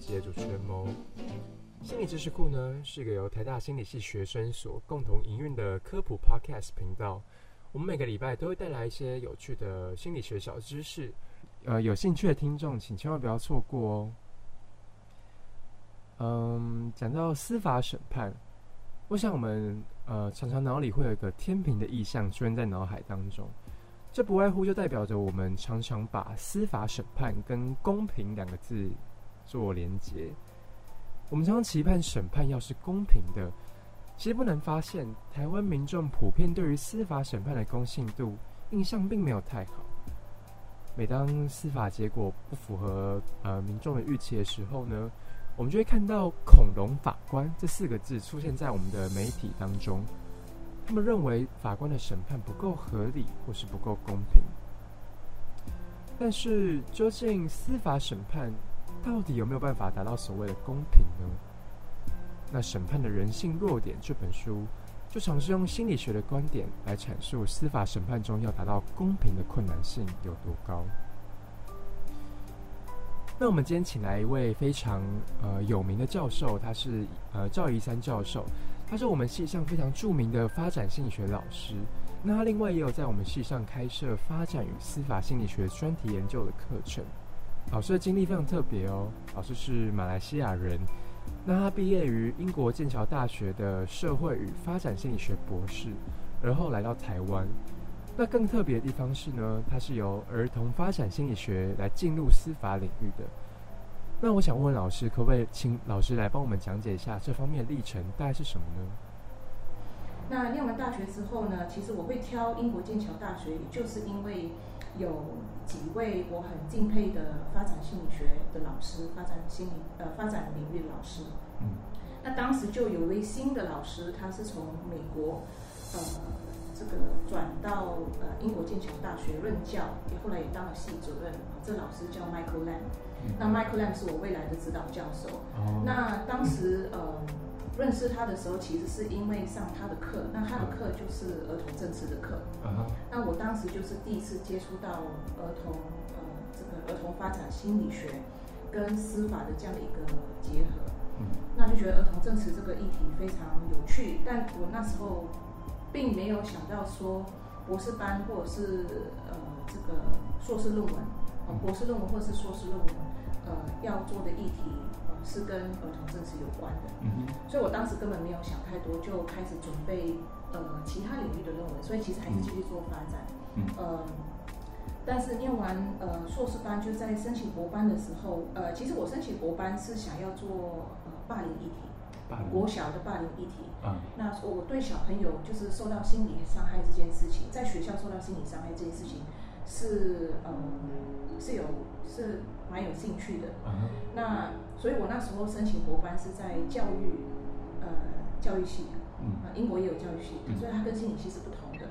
集的主持人谋。心理知识库呢是一个由台大心理系学生所共同营运的科普 Podcast 频道。我们每个礼拜都会带来一些有趣的心理学小知识，呃，有兴趣的听众请千万不要错过哦。嗯，讲到司法审判，我想我们呃常常脑里会有一个天平的意象出现在脑海当中。这不外乎就代表着我们常常把司法审判跟公平两个字做连结。我们常常期盼审判要是公平的，其实不难发现，台湾民众普遍对于司法审判的公信度印象并没有太好。每当司法结果不符合呃民众的预期的时候呢，我们就会看到“恐龙法官”这四个字出现在我们的媒体当中。他们认为法官的审判不够合理，或是不够公平。但是，究竟司法审判到底有没有办法达到所谓的公平呢？那《审判的人性弱点》这本书就尝试用心理学的观点来阐述司法审判中要达到公平的困难性有多高。那我们今天请来一位非常呃有名的教授，他是呃赵怡三教授。他是我们系上非常著名的发展心理学老师，那他另外也有在我们系上开设发展与司法心理学专题研究的课程。老师的经历非常特别哦，老师是马来西亚人，那他毕业于英国剑桥大学的社会与发展心理学博士，而后来到台湾。那更特别的地方是呢，他是由儿童发展心理学来进入司法领域的。那我想问老师，可不可以请老师来帮我们讲解一下这方面的历程大概是什么呢？那念完大学之后呢，其实我会挑英国剑桥大学，就是因为有几位我很敬佩的发展心理学的老师，发展心理呃发展领域的老师。嗯。那当时就有一位新的老师，他是从美国呃这个转到呃英国剑桥大学任教，也后来也当了系主任。这老师叫 Michael Lam。那 Michael Lam 是我未来的指导教授。那当时呃认识他的时候，其实是因为上他的课。那他的课就是儿童政治的课。那我当时就是第一次接触到儿童呃这个儿童发展心理学跟司法的这样的一个结合。那就觉得儿童政治这个议题非常有趣，但我那时候并没有想到说博士班或者是呃这个硕士论文，呃博士论文或者是硕士论文。呃，要做的议题呃是跟儿童政治有关的，嗯所以我当时根本没有想太多，就开始准备呃其他领域的论文，所以其实还是继续做发展，嗯，呃，但是念完呃硕士班就在申请博班的时候，呃，其实我申请博班是想要做呃霸凌议题，国小的霸凌议题，啊，那我对小朋友就是受到心理伤害这件事情，在学校受到心理伤害这件事情是呃是有是。蛮有兴趣的，那所以我那时候申请博班是在教育，呃，教育系，啊，英国也有教育系，所以它跟心理系是不同的。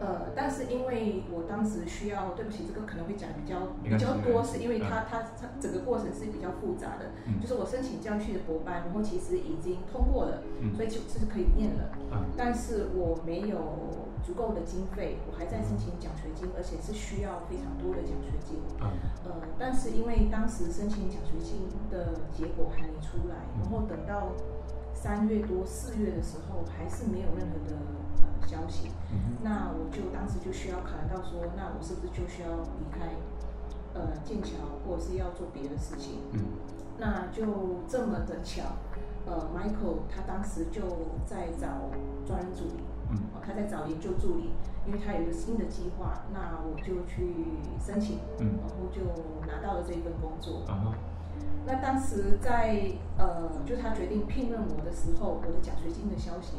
呃，但是因为我当时需要，对不起，这个可能会讲比较比较多，是因为它它它整个过程是比较复杂的。就是我申请教育系的博班，然后其实已经通过了，所以就是可以念了。但是我没有足够的经费，我还在申请奖学金，而且是需要非常多的奖学金。呃，但是因为当时申请奖学金的结果还没出来，然后等到三月多四月的时候，还是没有任何的。消息，那我就当时就需要考虑到说，那我是不是就需要离开呃剑桥，或者是要做别的事情？嗯，那就这么的巧，呃，Michael 他当时就在找专人助理，嗯，他在找研究助理，因为他有一个新的计划，那我就去申请，嗯，然后就拿到了这一份工作。啊那当时在呃，就他决定聘任我的时候，我的奖学金的消息。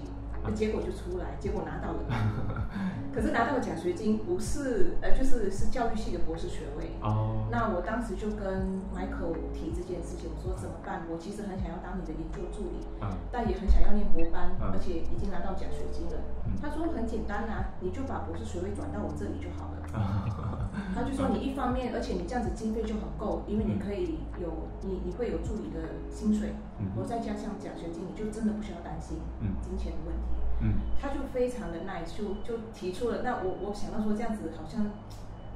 结果就出来，结果拿到了，可是拿到的奖学金不是，呃，就是是教育系的博士学位。哦。那我当时就跟 Michael 提这件事情，我说怎么办？我其实很想要当你的研究助理，但也很想要念博班，而且已经拿到奖学金了。他说很简单啊，你就把博士学位转到我这里就好了。他就说你一方面，而且你这样子经费就很够，因为你可以有你你会有助理的薪水，我再加上奖学金，你就真的不需要担心金钱的问题。嗯，他就非常的 nice，就就提出了。那我我想到说这样子好像，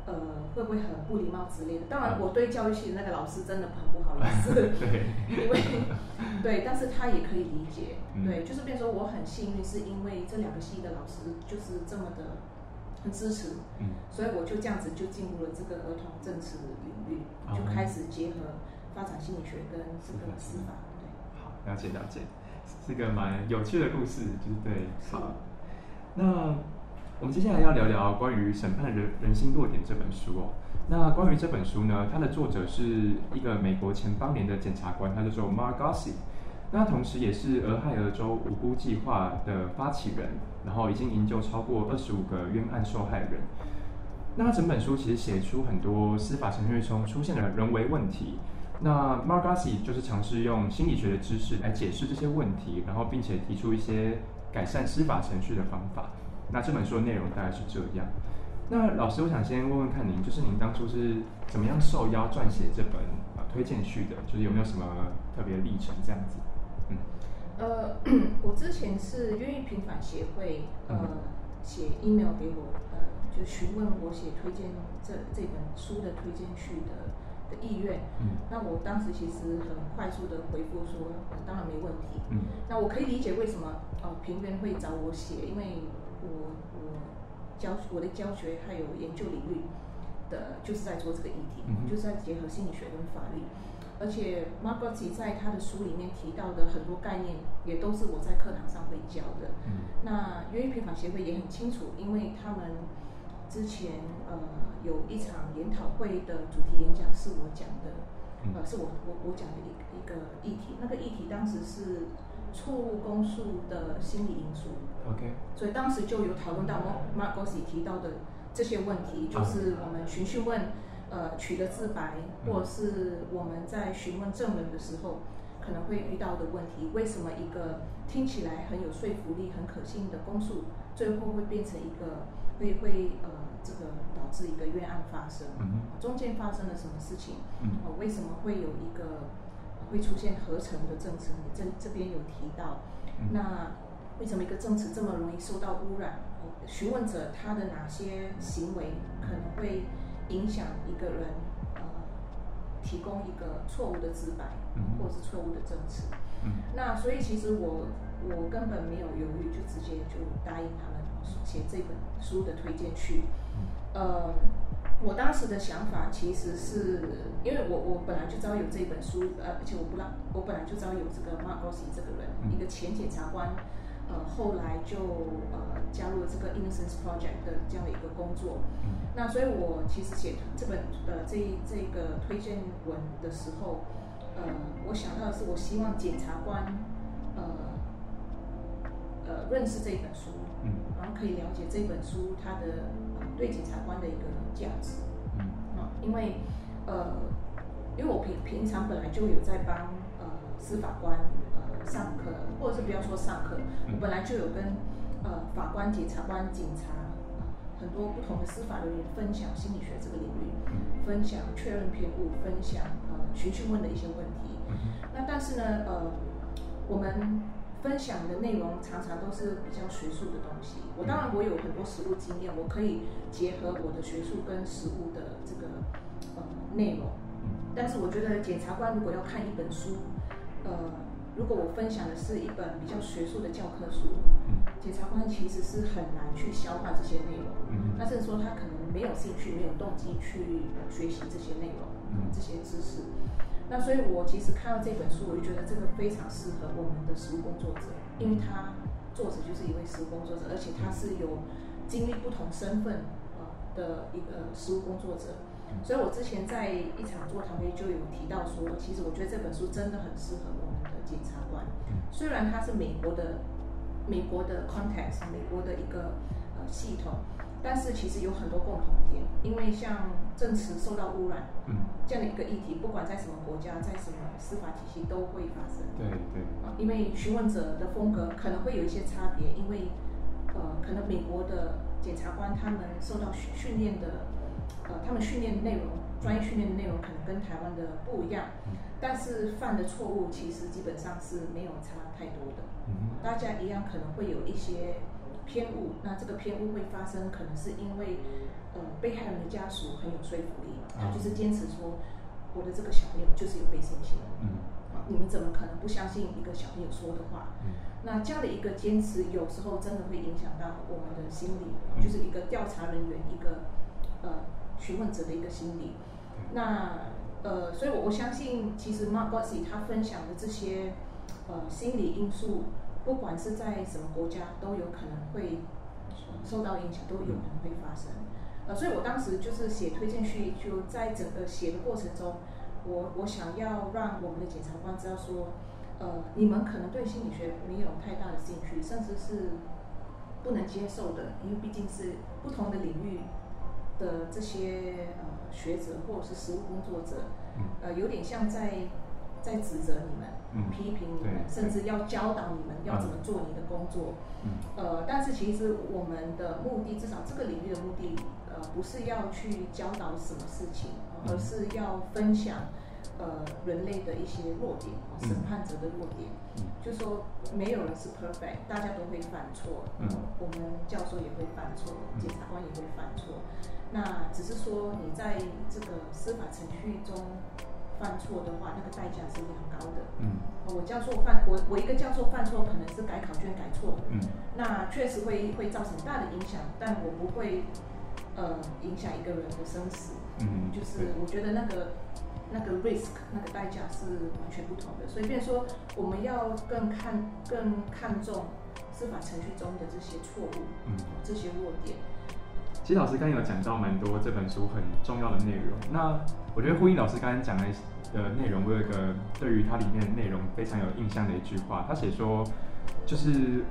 呃，会不会很不礼貌之类的？当然，嗯我对教育系的那个老师真的很不好意思，对，因为对，但是他也可以理解，嗯对，就是变成说我很幸运，是因为这两个系的老师就是这么的很支持，嗯所以我就这样子就进入了这个儿童政治领域，哦就开始结合发展心理学跟这个司法，对。好，了解了解，是个蛮有趣的故事，就是对。好，那我们接下来要聊聊关于《审判人人性弱点》这本书哦。那关于这本书呢，它的作者是一个美国前邦联的检察官，他叫做 Mark Gossi。那同时也是俄亥俄州无辜计划的发起人，然后已经营救超过二十五个冤案受害人。那整本书其实写出很多司法程序中出现的人为问题。那 Margassi 就是尝试用心理学的知识来解释这些问题，然后并且提出一些改善司法程序的方法。那这本书的内容大概是这样。那老师，我想先问问看您，就是您当初是怎么样受邀撰写这本呃推荐序的？就是有没有什么特别历程这样子？嗯呃，我之前是愿意平反协会呃嗯写 email 给我，呃，就询问我写推荐这这本书的推荐序的的意愿。嗯那我当时其实很快速的回复说，呃当然没问题。嗯那我可以理解为什么呃平原会找我写，因为我我教我的教学还有研究领域的，就是在做这个议题，嗯就是在结合心理学跟法律。而且 Margot 在他的书里面提到的很多概念，也都是我在课堂上会教的。嗯。那冤狱平反协会也很清楚，因为他们之前呃有一场研讨会的主题演讲是我讲的，嗯。呃是我我我讲的一个一个议题，那个议题当时是错误公诉的心理因素，，OK，所以当时就有讨论到 Mark Gossi 提到的这些问题，就是我们询讯问，呃，取得自白，或者是我们在询问证人的时候可能会遇到的问题。为什么一个听起来很有说服力、很可信的公诉，最后会变成一个会会呃这个导致一个冤案发生？嗯中间发生了什么事情？为什么会有一个会出现合成的证词？你这这边有提到，嗯那为什么一个证词这么容易受到污染？哦询问者他的哪些行为可能会影响一个人呃提供一个错误的直白，嗯或者是错误的证词？嗯那所以其实我我根本没有犹豫，就直接就答应他们写这本书的推荐去。呃，我当时的想法其实是因为我我本来就知道有这本书，呃，而且我不让我本来就知道有这个 Mark Rossi 这个人，嗯一个前检察官，呃，后来就呃加入了这个 Innocence Project 的这样的一个工作。嗯。那所以我其实写这本呃这这个推荐文的时候，呃，我想到的是我希望检察官呃呃认识这本书，嗯。然后可以了解这本书它的呃对检察官的一个价值嗯。啊，因为呃，因为我平平常本来就有在帮呃司法官呃上课，或者是不要说上课，嗯我本来就有跟呃法官、检察官、警察呃很多不同的司法人员分享心理学这个领域，嗯分享确认偏误，分享呃询讯问的一些问题。嗯那但是呢，呃，我们分享的内容常常都是比较学术的东西。我当然我有很多实务经验，我可以结合我的学术跟实务的这个呃内容。嗯但是我觉得检察官如果要看一本书，呃，如果我分享的是一本比较学术的教科书，嗯检察官其实是很难去消化这些内容。嗯那甚至说他可能没有兴趣、没有动机去学习这些内容、嗯这些知识。那所以我其实看到这本书，我就觉得这个非常适合我们的实务工作者，因为他作者就是一位实务工作者，而且他是有经历不同身份呃的一个实务工作者。所以我之前在一场座谈会就有提到说，其实我觉得这本书真的很适合我们的检察官。虽然它是美国的美国的 context，美国的一个呃系统，但是其实有很多共同点，因为像证词受到污染嗯，这样的一个议题，不管在什么国家，在什么司法体系都会发生。对对，啊，因为询问者的风格可能会有一些差别，因为呃，可能美国的检察官他们受到训训练的，呃，他们训练内容、专业训练的内容可能跟台湾的不一样，但是犯的错误其实基本上是没有差太多的。嗯大家一样可能会有一些偏误，那这个偏误会发生，可能是因为呃被害人的家属很有说服力，他就是坚持说我的这个小朋友就是有被性侵，嗯。啊，你们怎么可能不相信一个小朋友说的话？嗯。那这样的一个坚持，有时候真的会影响到我们的心理，嗯。就是一个调查人员、一个呃询问者的一个心理。那呃，所以我我相信，其实 Mark Gossi 他分享的这些呃心理因素，不管是在什么国家，都有可能会受到影响，都有可能会发生。呃，所以我当时就是写推荐序，就在整个写的过程中，我我想要让我们的检察官知道说，呃，你们可能对心理学没有太大的兴趣，甚至是不能接受的，因为毕竟是不同的领域的这些呃学者或者是实务工作者，嗯。呃，有点像在在指责你们，嗯。批评你们，甚至要教导你们要怎么做你的工作。嗯。呃，但是其实我们的目的，至少这个领域的目的，呃，不是要去教导什么事情，呃而嗯是要分享呃人类的一些弱点，审判者的弱点。嗯。就说没有人是 perfect，大家都会犯错，我们教授也会犯错，嗯。检察官也会犯错。那只是说你在这个司法程序中犯错的话，那个代价是非常高的。嗯呃我教授犯我我一个教授犯错，可能是改考卷改错，嗯那确实会会造成大的影响，但我不会呃影响一个人的生死。嗯，就是我觉得那个那个 risk 那个代价是完全不同的，所以变成说我们要更看更看重司法程序中的这些错误，嗯。这些弱点。其实老师刚有讲到蛮多这本书很重要的内容。那我觉得呼应老师刚才讲的的内容，我有一个对于它里面的内容非常有印象的一句话，他写说，就是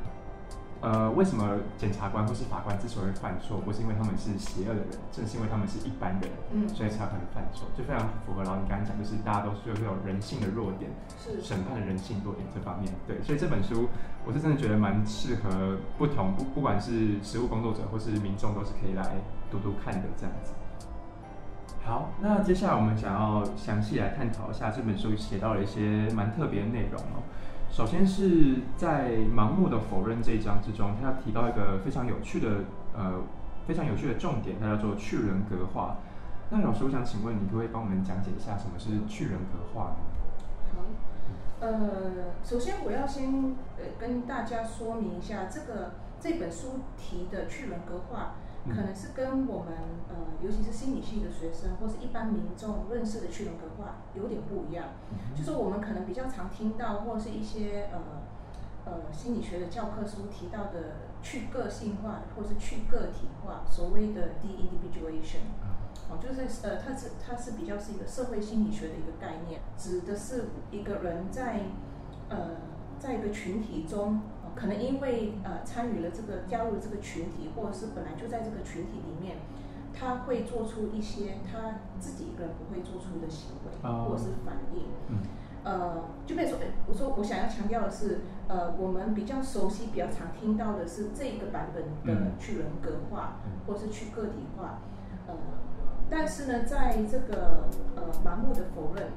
呃，为什么检察官或是法官之所以会犯错，不是因为他们是邪恶的人，正是因为他们是一般人，嗯所以才可能犯错，就非常符合老师你刚刚讲，就是大家都是会有人性的弱点，是审判的人性弱点这方面，对，所以这本书我是真的觉得蛮适合不同不不管是实务工作者或是民众都是可以来读读看的这样子。好，那接下来我们想要详细来探讨一下这本书写到了一些蛮特别的内容哦。首先是在盲目的否认这一章之中，他要提到一个非常有趣的呃非常有趣的重点，它叫做去人格化。那老师，我想请问你可不可以帮我们讲解一下什么是去人格化呢？好，呃，首先我要先呃跟大家说明一下，这个这本书提的去人格化，可能是跟我们呃，尤其是心理系的学生或是一般民众认识的去人格化有点不一样。就是我们可能比较常听到，或是一些呃呃心理学的教科书提到的去个性化，或是去个体化，所谓的 de-individuation。哦，就是呃，它是它是比较是一个社会心理学的一个概念，指的是一个人在呃在一个群体中，呃可能因为呃参与了这个加入了这个群体，或者是本来就在这个群体里面，他会做出一些他自己一个人不会做出的行为，哦或者是反应。嗯。呃，就比如说，呃我说我想要强调的是，呃，我们比较熟悉、比较常听到的是这一个版本的嗯去人格化，嗯。或是去个体化，呃，但是呢，在这个呃盲目的否认，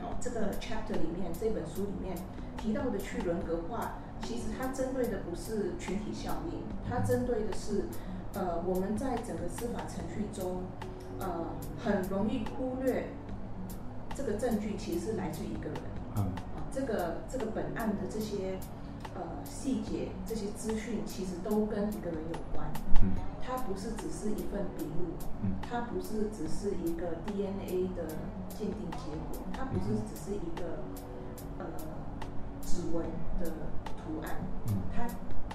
哦，这个 chapter 里面，这本书里面提到的去人格化，其实它针对的不是群体效应，它针对的是，呃，我们在整个司法程序中，呃，很容易忽略这个证据其实是来自于一个人。嗯啊，这个这个本案的这些呃细节、这些资讯，其实都跟一个人有关。嗯它不是只是一份笔录，嗯它不是只是一个 DNA 的鉴定结果，它不是只是一个呃指纹的图案，嗯。它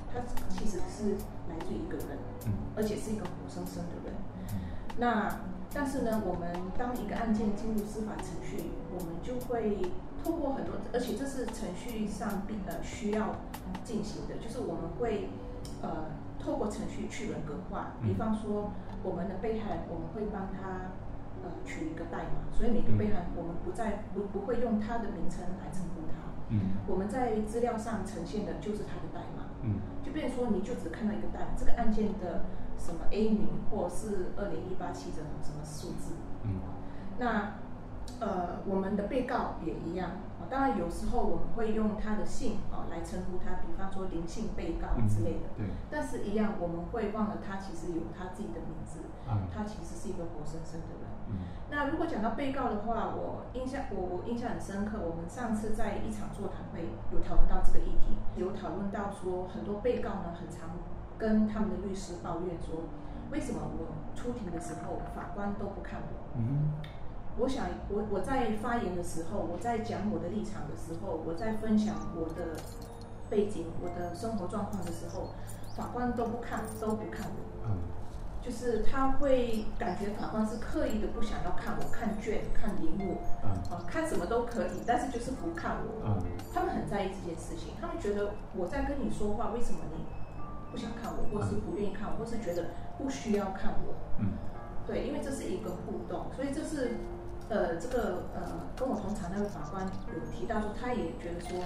它其实是来自于一个人，嗯。而且是一个活生生的人。嗯。那但是呢，我们当一个案件进入司法程序，我们就会透过很多，而且这是程序上必呃需要进行的，就是我们会呃透过程序去人格化，比嗯。方说我们的被害人，我们会帮他呃取一个代码，所以每个被害人我们不再不不会用他的名称来称呼他，嗯我们在资料上呈现的就是他的代码。嗯就变成说，你就只看到一个代码，这个案件的什么 A 名或是二零一八七的什么数字。嗯那呃，我们的被告也一样啊。当然，有时候我们会用他的姓啊来称呼他，比方说林姓被告之类的。对。但是，一样我们会忘了他其实有他自己的名字，嗯他其实是一个活生生的人。嗯那如果讲到被告的话，我印象我我印象很深刻。我们上次在一场座谈会有讨论到这个议题，有讨论到说很多被告呢很常跟他们的律师抱怨说，为什么我出庭的时候法官都不看我？嗯我想我我在发言的时候，我在讲我的立场的时候，我在分享我的背景、我的生活状况的时候，法官都不看，都不看我。嗯就是他会感觉法官是刻意的不想要看我，看卷、看荧幕，嗯啊，看什么都可以，但是就是不看我。嗯他们很在意这件事情，他们觉得我在跟你说话，为什么你不想看我，或是不愿意看我，或是觉得不需要看我？嗯对，因为这是一个互动，所以这是呃，这个呃，跟我同场那位法官有提到说，他也觉得说，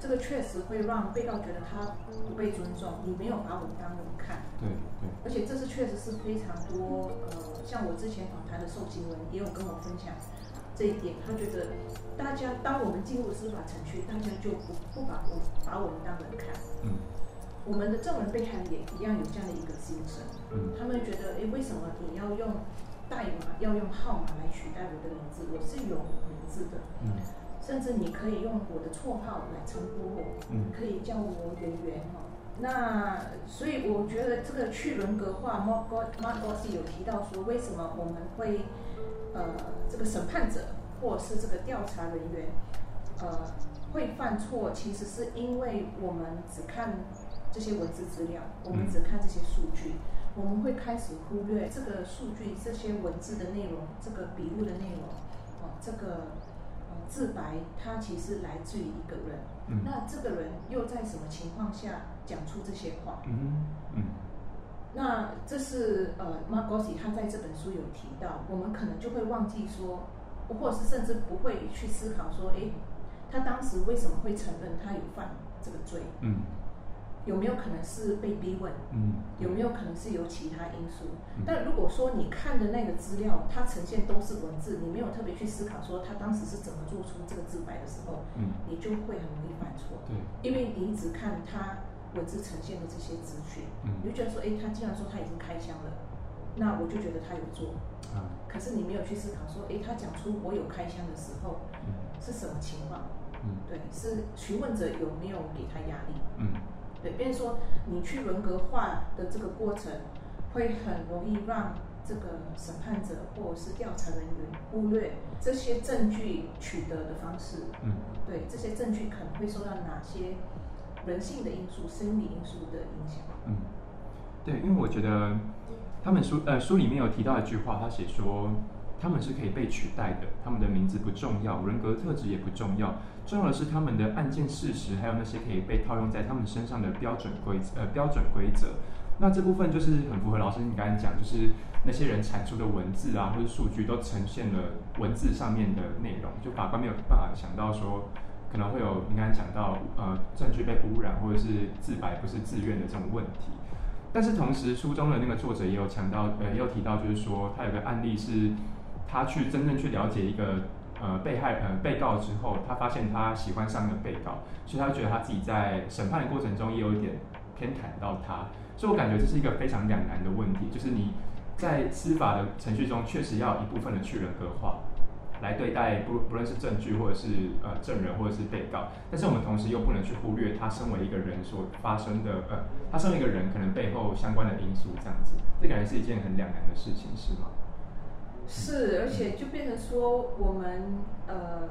这个确实会让被告觉得他不被尊重，你没有把我当人看。对对。而且这次确实是非常多，呃，像我之前访谈的受刑人也有跟我分享这一点，他觉得大家当我们进入司法程序，大家就不不把我把我们当人看，嗯。我们的证人被害人也一样有这样的一个心声，嗯。他们觉得，诶，为什么你要用代码，要用号码来取代我的名字？我是有名字的，嗯甚至你可以用我的绰号来称呼我，嗯可以叫我圆圆哈。那所以我觉得这个去人格化 m a r g o m a r g o s 有提到说，为什么我们会呃这个审判者或者是这个调查人员呃会犯错，其实是因为我们只看这些文字资料，我们嗯只看这些数据，我们会开始忽略这个数据、这些文字的内容、这个笔录的内容，哦、这个呃自白，它其实来自于一个人。嗯那这个人又在什么情况下讲出这些话？嗯嗯那这是呃 m a r g o s i 他在这本书有提到，我们可能就会忘记说，或者是甚至不会去思考说，诶，他当时为什么会承认他有犯这个罪？嗯有没有可能是被逼问？嗯有没有可能是有其他因素嗯？但如果说你看的那个资料，它呈现都是文字，你没有特别去思考说他当时是怎么做出这个自白的时候，嗯你就会很容易犯错。对因为你只看他文字呈现的这些资讯，嗯你就觉得说，诶，他既然说他已经开箱了，那我就觉得他有做。啊可是你没有去思考说，诶，他讲出我有开箱的时候嗯是什么情况？嗯对，是询问者有没有给他压力？嗯对，变成说你去人格化的这个过程，会很容易让这个审判者或者是调查人员忽略这些证据取得的方式。嗯对，这些证据可能会受到哪些人性的因素、生理因素的影响？嗯，对，因为我觉得他们书呃书里面有提到一句话，他写说他们是可以被取代的，他们的名字不重要，人格特质也不重要，重要的是他们的案件事实，还有那些可以被套用在他们身上的标准规则呃标准规则。那这部分就是很符合老师你刚才讲，就是那些人产出的文字啊或者数据都呈现了文字上面的内容，就法官没有办法想到说可能会有你刚才讲到呃证据被污染或者是自白不是自愿的这种问题。但是同时，书中的那个作者也有强调，呃，也有提到，就是说他有个案例是，他去真正去了解一个呃被害呃被告之后，他发现他喜欢上了被告，所以他觉得他自己在审判的过程中也有一点偏袒到他，所以我感觉这是一个非常两难的问题，就是你在司法的程序中确实要一部分的去人格化。来对待不不论是证据或者是呃证人或者是被告，但是我们同时又不能去忽略他身为一个人所发生的呃，他身为一个人可能背后相关的因素这样子，这感觉是一件很两难的事情，是吗？是，而且就变成说，我们呃，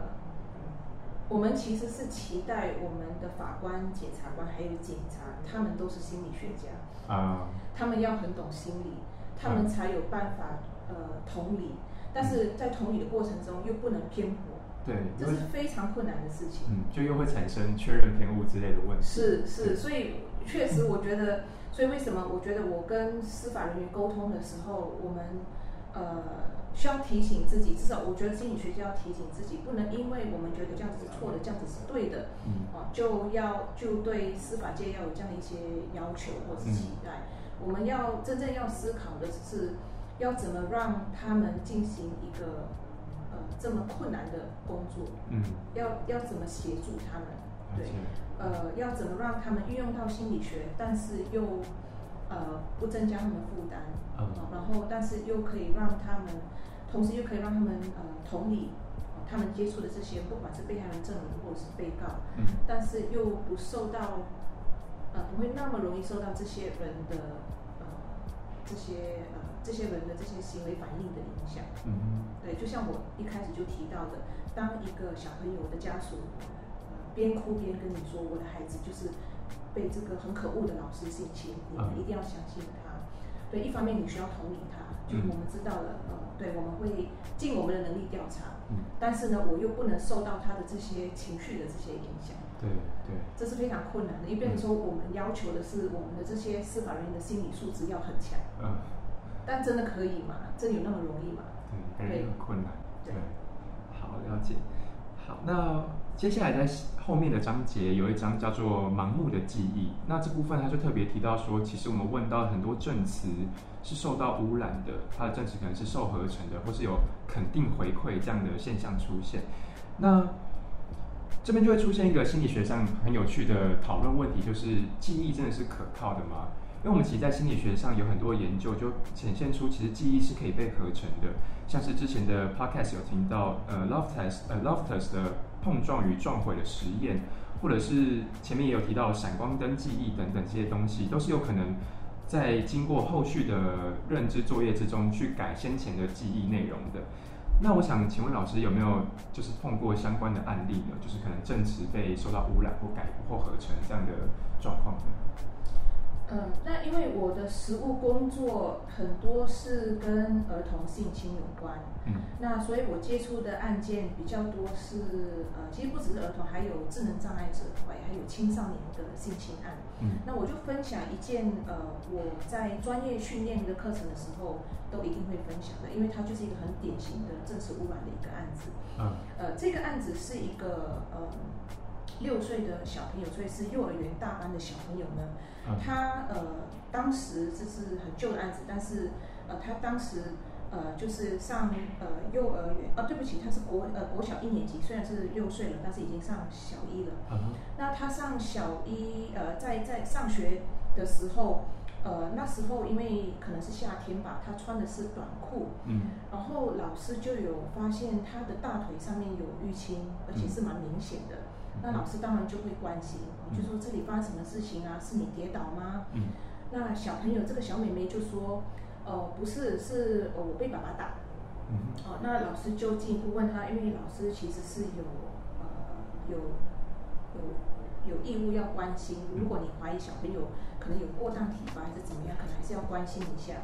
我们其实是期待我们的法官、检察官还有警察，他们都是心理学家，啊、他们要很懂心理，他们才有办法呃同理，但是在同理的过程中又不能偏颇，对，这是非常困难的事情。嗯，就又会产生确认偏误之类的问题。是是，所以确实我觉得，所以为什么我觉得我跟司法人员沟通的时候，我们呃需要提醒自己，至少我觉得心理学家要提醒自己，不能因为我们觉得这样子是错的，这样子是对的，嗯啊，就要就对司法界要有这样的一些要求或是期待。我们要真正要思考的是，要怎么让他们进行一个呃这么困难的工作，嗯，要要怎么协助他们？对，呃，要怎么让他们运用到心理学，但是又呃不增加他们的负担，嗯。啊然后但是又可以让他们，同时又可以让他们呃同理、呃他们接触的这些，不管是被害人证人或者是被告，嗯。但是又不受到呃不会那么容易受到这些人的呃这些呃这些人的这些行为反应的影响。嗯对，就像我一开始就提到的，当一个小朋友的家属，呃，边哭边跟你说我的孩子就是被这个很可恶的老师性侵，你们嗯一定要相信他。对，一方面你需要同理他，就我们知道了，呃，对，我们会尽我们的能力调查，嗯，但是呢，我又不能受到他的这些情绪的这些影响，对对，这是非常困难的。因为变成说，我们要求的是我们的这些司法人员的心理素质要很强，嗯，但真的可以吗？真的有那么容易吗？对，很困难。对好，了解。好，那接下来在后面的章节有一章叫做“盲目的记忆”，那这部分他就特别提到说，其实我们问到很多证词是受到污染的，它的证词可能是受合成的，或是有肯定回馈这样的现象出现。那这边就会出现一个心理学上很有趣的讨论问题，就是记忆真的是可靠的吗？因为我们其实，在心理学上有很多研究，就显现出其实记忆是可以被合成的。像是之前的 podcast 有听到，呃，Loftus 呃 Loftus 的碰撞与撞毁的实验，或者是前面也有提到闪光灯记忆等等这些东西，都是有可能在经过后续的认知作业之中去改先前的记忆内容的。那我想请问老师有没有就是碰过相关的案例呢？就是可能证词被受到污染或改或合成这样的状况呢？嗯，那因为我的实务工作很多是跟儿童性侵有关，嗯那所以我接触的案件比较多是呃，其实不只是儿童，还有智能障碍者，还还有青少年的性侵案。嗯那我就分享一件呃我在专业训练的课程的时候都一定会分享的，因为它就是一个很典型的证词污染的一个案子。嗯呃，这个案子是一个呃六岁的小朋友，所以是幼儿园大班的小朋友呢。嗯他呃当时这是很旧的案子，但是呃他当时呃就是上呃幼儿园啊，对不起，他是国呃国小一年级，虽然是六岁了，但是已经上小一了。嗯那他上小一，呃，在在上学的时候，呃，那时候因为可能是夏天吧，他穿的是短裤，嗯然后老师就有发现他的大腿上面有淤青，而且是蛮明显的。那老师当然就会关心，哦就说这里发生什么事情啊？是你跌倒吗？嗯那小朋友这个小妹妹就说，呃，不是，是呃我被爸爸打。嗯哦，那老师就进一步问他，因为老师其实是有呃有有有义务要关心，如果你怀疑小朋友可能有过当体罚还是怎么样，可能还是要关心一下。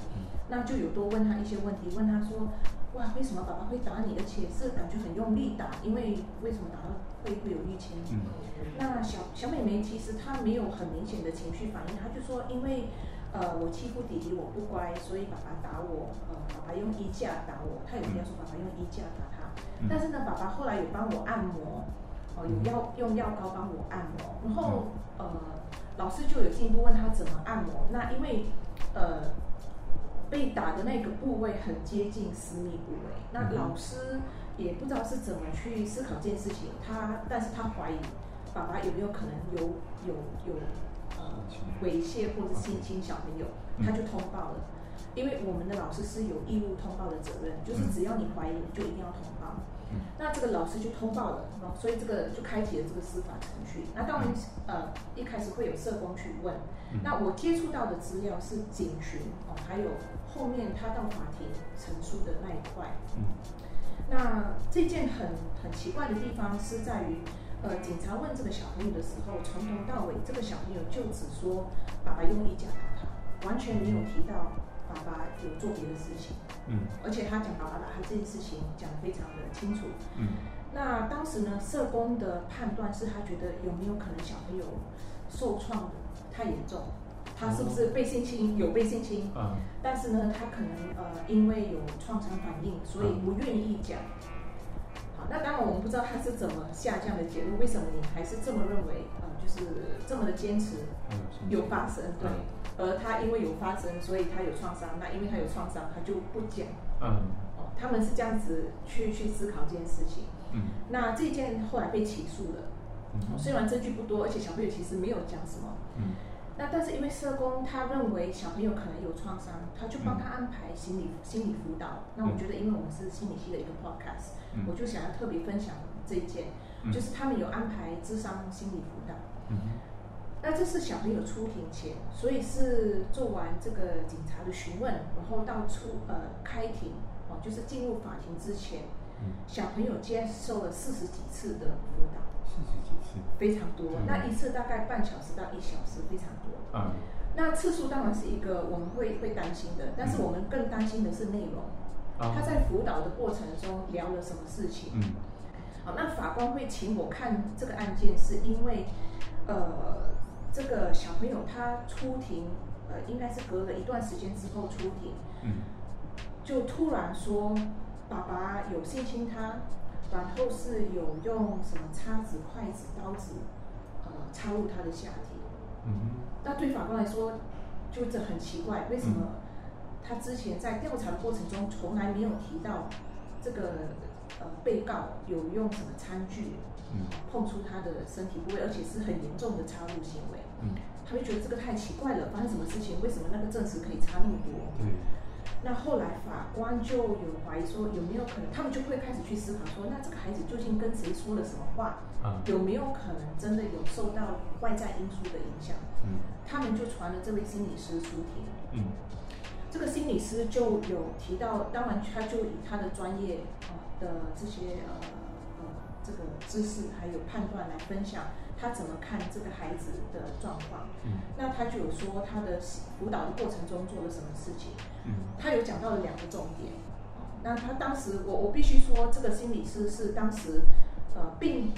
那就有多问他一些问题，问他说，哇，为什么爸爸会打你，而且是感觉很用力打？因为为什么打到会会有淤青？嗯。那小小美眉其实她没有很明显的情绪反应，她就说因为呃我欺负弟弟我不乖，所以爸爸打我，呃爸爸用衣架打我，她有跟他说爸爸用衣架打他，嗯。但是呢爸爸后来有帮我按摩，哦、有药用药膏帮我按摩，然后呃老师就有进一步问她怎么按摩，那因为呃被打的那个部位很接近私密部位，那嗯老师也不知道是怎么去思考这件事情，他但是他怀疑爸爸有没有可能有有有呃猥亵或者性侵小朋友，嗯他就通报了。因为我们的老师是有义务通报的责任，就是只要你怀疑，你就一定要通报。嗯那这个老师就通报了，哦，所以这个就开启了这个司法程序。那当然，呃，一开始会有社工去问。嗯那我接触到的资料是警询哦，还有后面他到法庭陈述的那一块。嗯那这件很很奇怪的地方是在于，呃，警察问这个小朋友的时候，从头到尾这个小朋友就只说爸爸用衣架打他，完全没有提到爸爸有做别的事情。嗯而且他讲爸爸打他这件事情讲得非常的清楚。嗯那当时呢，社工的判断是他觉得有没有可能小朋友受创太严重，他是不是被性侵？有被性侵，嗯但是呢，他可能呃因为有创伤反应，所以不愿意讲。好，那当然我们不知道他是怎么下降的结论，为什么你还是这么认为？呃，就是这么的坚持还有发生，对嗯。而他因为有发生，所以他有创伤。那因为他有创伤，他就不讲。嗯哦，他们是这样子去去思考这件事情。嗯那这件后来被起诉了，嗯虽然证据不多，而且小朋友其实没有讲什么。嗯那但是因为社工他认为小朋友可能有创伤，他就帮他安排心理、心理辅导。那我觉得，因为我们是心理系的一个 podcast，、嗯。我就想要特别分享这一件，嗯。就是他们有安排智商心理辅导。嗯那这是小朋友出庭前，所以是做完这个警察的询问，然后到出呃开庭哦，就是进入法庭之前，嗯，小朋友接受了四十几次的辅导，非常多嗯。那一次大概半小时到一小时，非常多。嗯那次数当然是一个我们会会担心的，但是我们更担心的是内容。啊他在辅导的过程中聊了什么事情？嗯好，那法官会请我看这个案件，是因为，呃，这个小朋友他出庭，呃，应该是隔了一段时间之后出庭，嗯就突然说爸爸有性侵他，然后是有用什么叉子、筷子、刀子，呃，插入他的下体。嗯那对法官来说，就这很奇怪，为什么他之前在调查的过程中从来没有提到这个呃被告有用什么餐具嗯碰触他的身体部位，而且是很严重的插入行为？嗯，他就觉得这个太奇怪了，发生什么事情？为什么那个证词可以差那么多？对，那后来法官就有怀疑说，有没有可能，他们就会开始去思考说，那这个孩子究竟跟谁说了什么话？啊有没有可能真的有受到外在因素的影响？嗯他们就传了这位心理师出庭。嗯这个心理师就有提到，当然他就以他的专业啊、呃的这些呃呃这个知识还有判断来分享他怎么看这个孩子的状况。嗯那他就有说他的辅导的过程中做了什么事情，嗯他有讲到了两个重点。那他当时我我必须说，这个心理师是当时呃并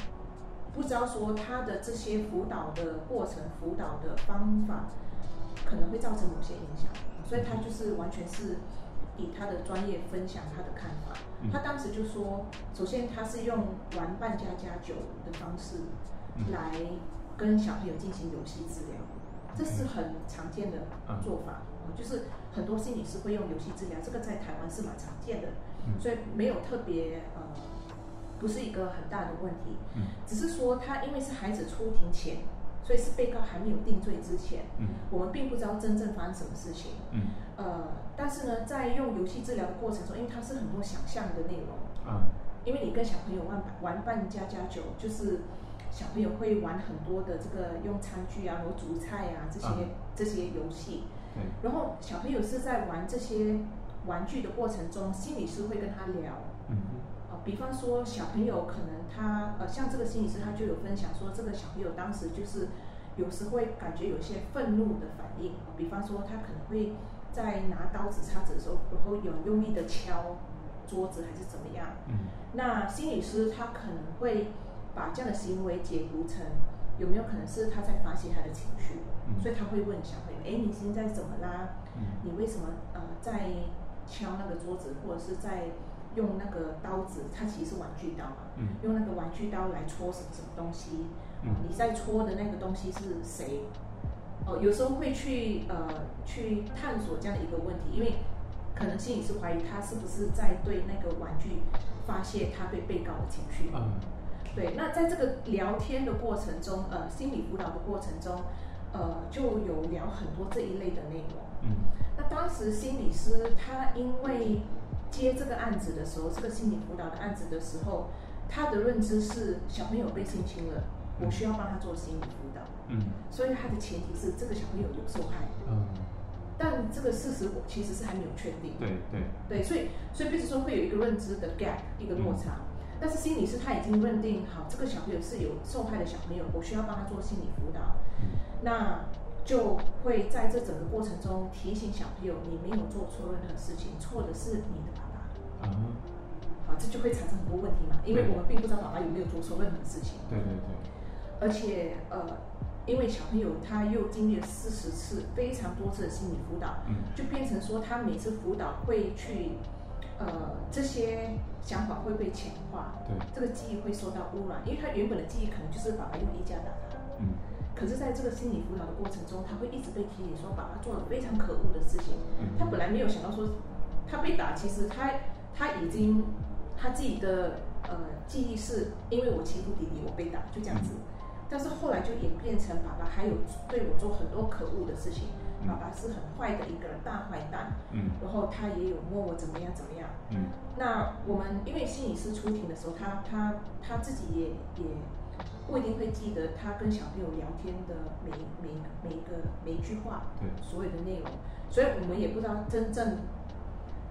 不知道说他的这些辅导的过程、辅导的方法可能会造成某些影响，所以他就是完全是以他的专业分享他的看法。嗯他当时就说，首先他是用玩扮家家酒的方式嗯来跟小朋友进行游戏治疗，这是很常见的做法。哦就是很多心理师会用游戏治疗，这个在台湾是蛮常见的，嗯。所以没有特别呃，不是一个很大的问题。嗯。只是说他因为是孩子出庭前，所以是被告还没有定罪之前，嗯。我们并不知道真正发生什么事情。嗯。呃，但是呢，在用游戏治疗的过程中，因为它是很多想象的内容，啊。因为你跟小朋友玩玩扮家家酒，就是小朋友会玩很多的这个用餐具啊、然后煮菜啊这些、啊。这些游戏，对，然后小朋友是在玩这些玩具的过程中，心理师会跟他聊。嗯。啊，比方说小朋友可能他呃，像这个心理师他就有分享说，这个小朋友当时就是有时会感觉有些愤怒的反应，啊比方说他可能会在拿刀子叉子的时候，然后有用力的敲桌子还是怎么样。嗯。那心理师他可能会把这样的行为解读成有没有可能是他在发泄他的情绪，嗯所以他会问小朋友，哎，你现在怎么啦？嗯你为什么呃在敲那个桌子，或者是在用那个刀子？它其实是玩具刀嘛，嗯用那个玩具刀来戳什么什么东西？你在戳的那个东西是谁？哦，有时候会去呃去探索这样的一个问题，因为可能心里是怀疑他是不是在对那个玩具发泄他对被告的情绪。啊对，那在这个聊天的过程中，呃，心理辅导的过程中，呃，就有聊很多这一类的内容。嗯那当时心理师他因为接这个案子的时候，这个心理辅导的案子的时候，他的认知是小朋友被性侵了，我需要帮他做心理辅导，嗯所以他的前提是这个小朋友有受害，嗯，但这个事实我其实是还没有确定。对对，对，所以所以变成说会有一个认知的 gap，一个落差。但是心理师他已经认定好，这个小朋友是有受害的小朋友，我需要帮他做心理辅导，嗯。那就会在这整个过程中提醒小朋友，你没有做错任何事情，错的是你的爸爸。啊，好，这就会产生很多问题嘛，因为我们并不知道爸爸有没有做错任何事情，对对对，而且呃，因为小朋友他又经历了四十次非常多次的心理辅导，嗯。就变成说他每次辅导会去，呃，这些想法会被强化，对，这个记忆会受到污染，因为他原本的记忆可能就是爸爸用衣架打他，嗯。可是在这个心理辅导的过程中，他会一直被提醒说爸爸做了非常可恶的事情，嗯，他本来没有想到说他被打，其实他他已经他自己的呃记忆是，因为我欺负弟弟，我被打，就这样子。但是后来就演变成爸爸还有对我做很多可恶的事情，嗯爸爸是很坏的一个大坏蛋，嗯然后他也有摸我怎么样怎么样。嗯那我们因为心理师出庭的时候，他他他自己也也不一定会记得他跟小朋友聊天的每每每一个每一句话，对所有的内容，所以我们也不知道真正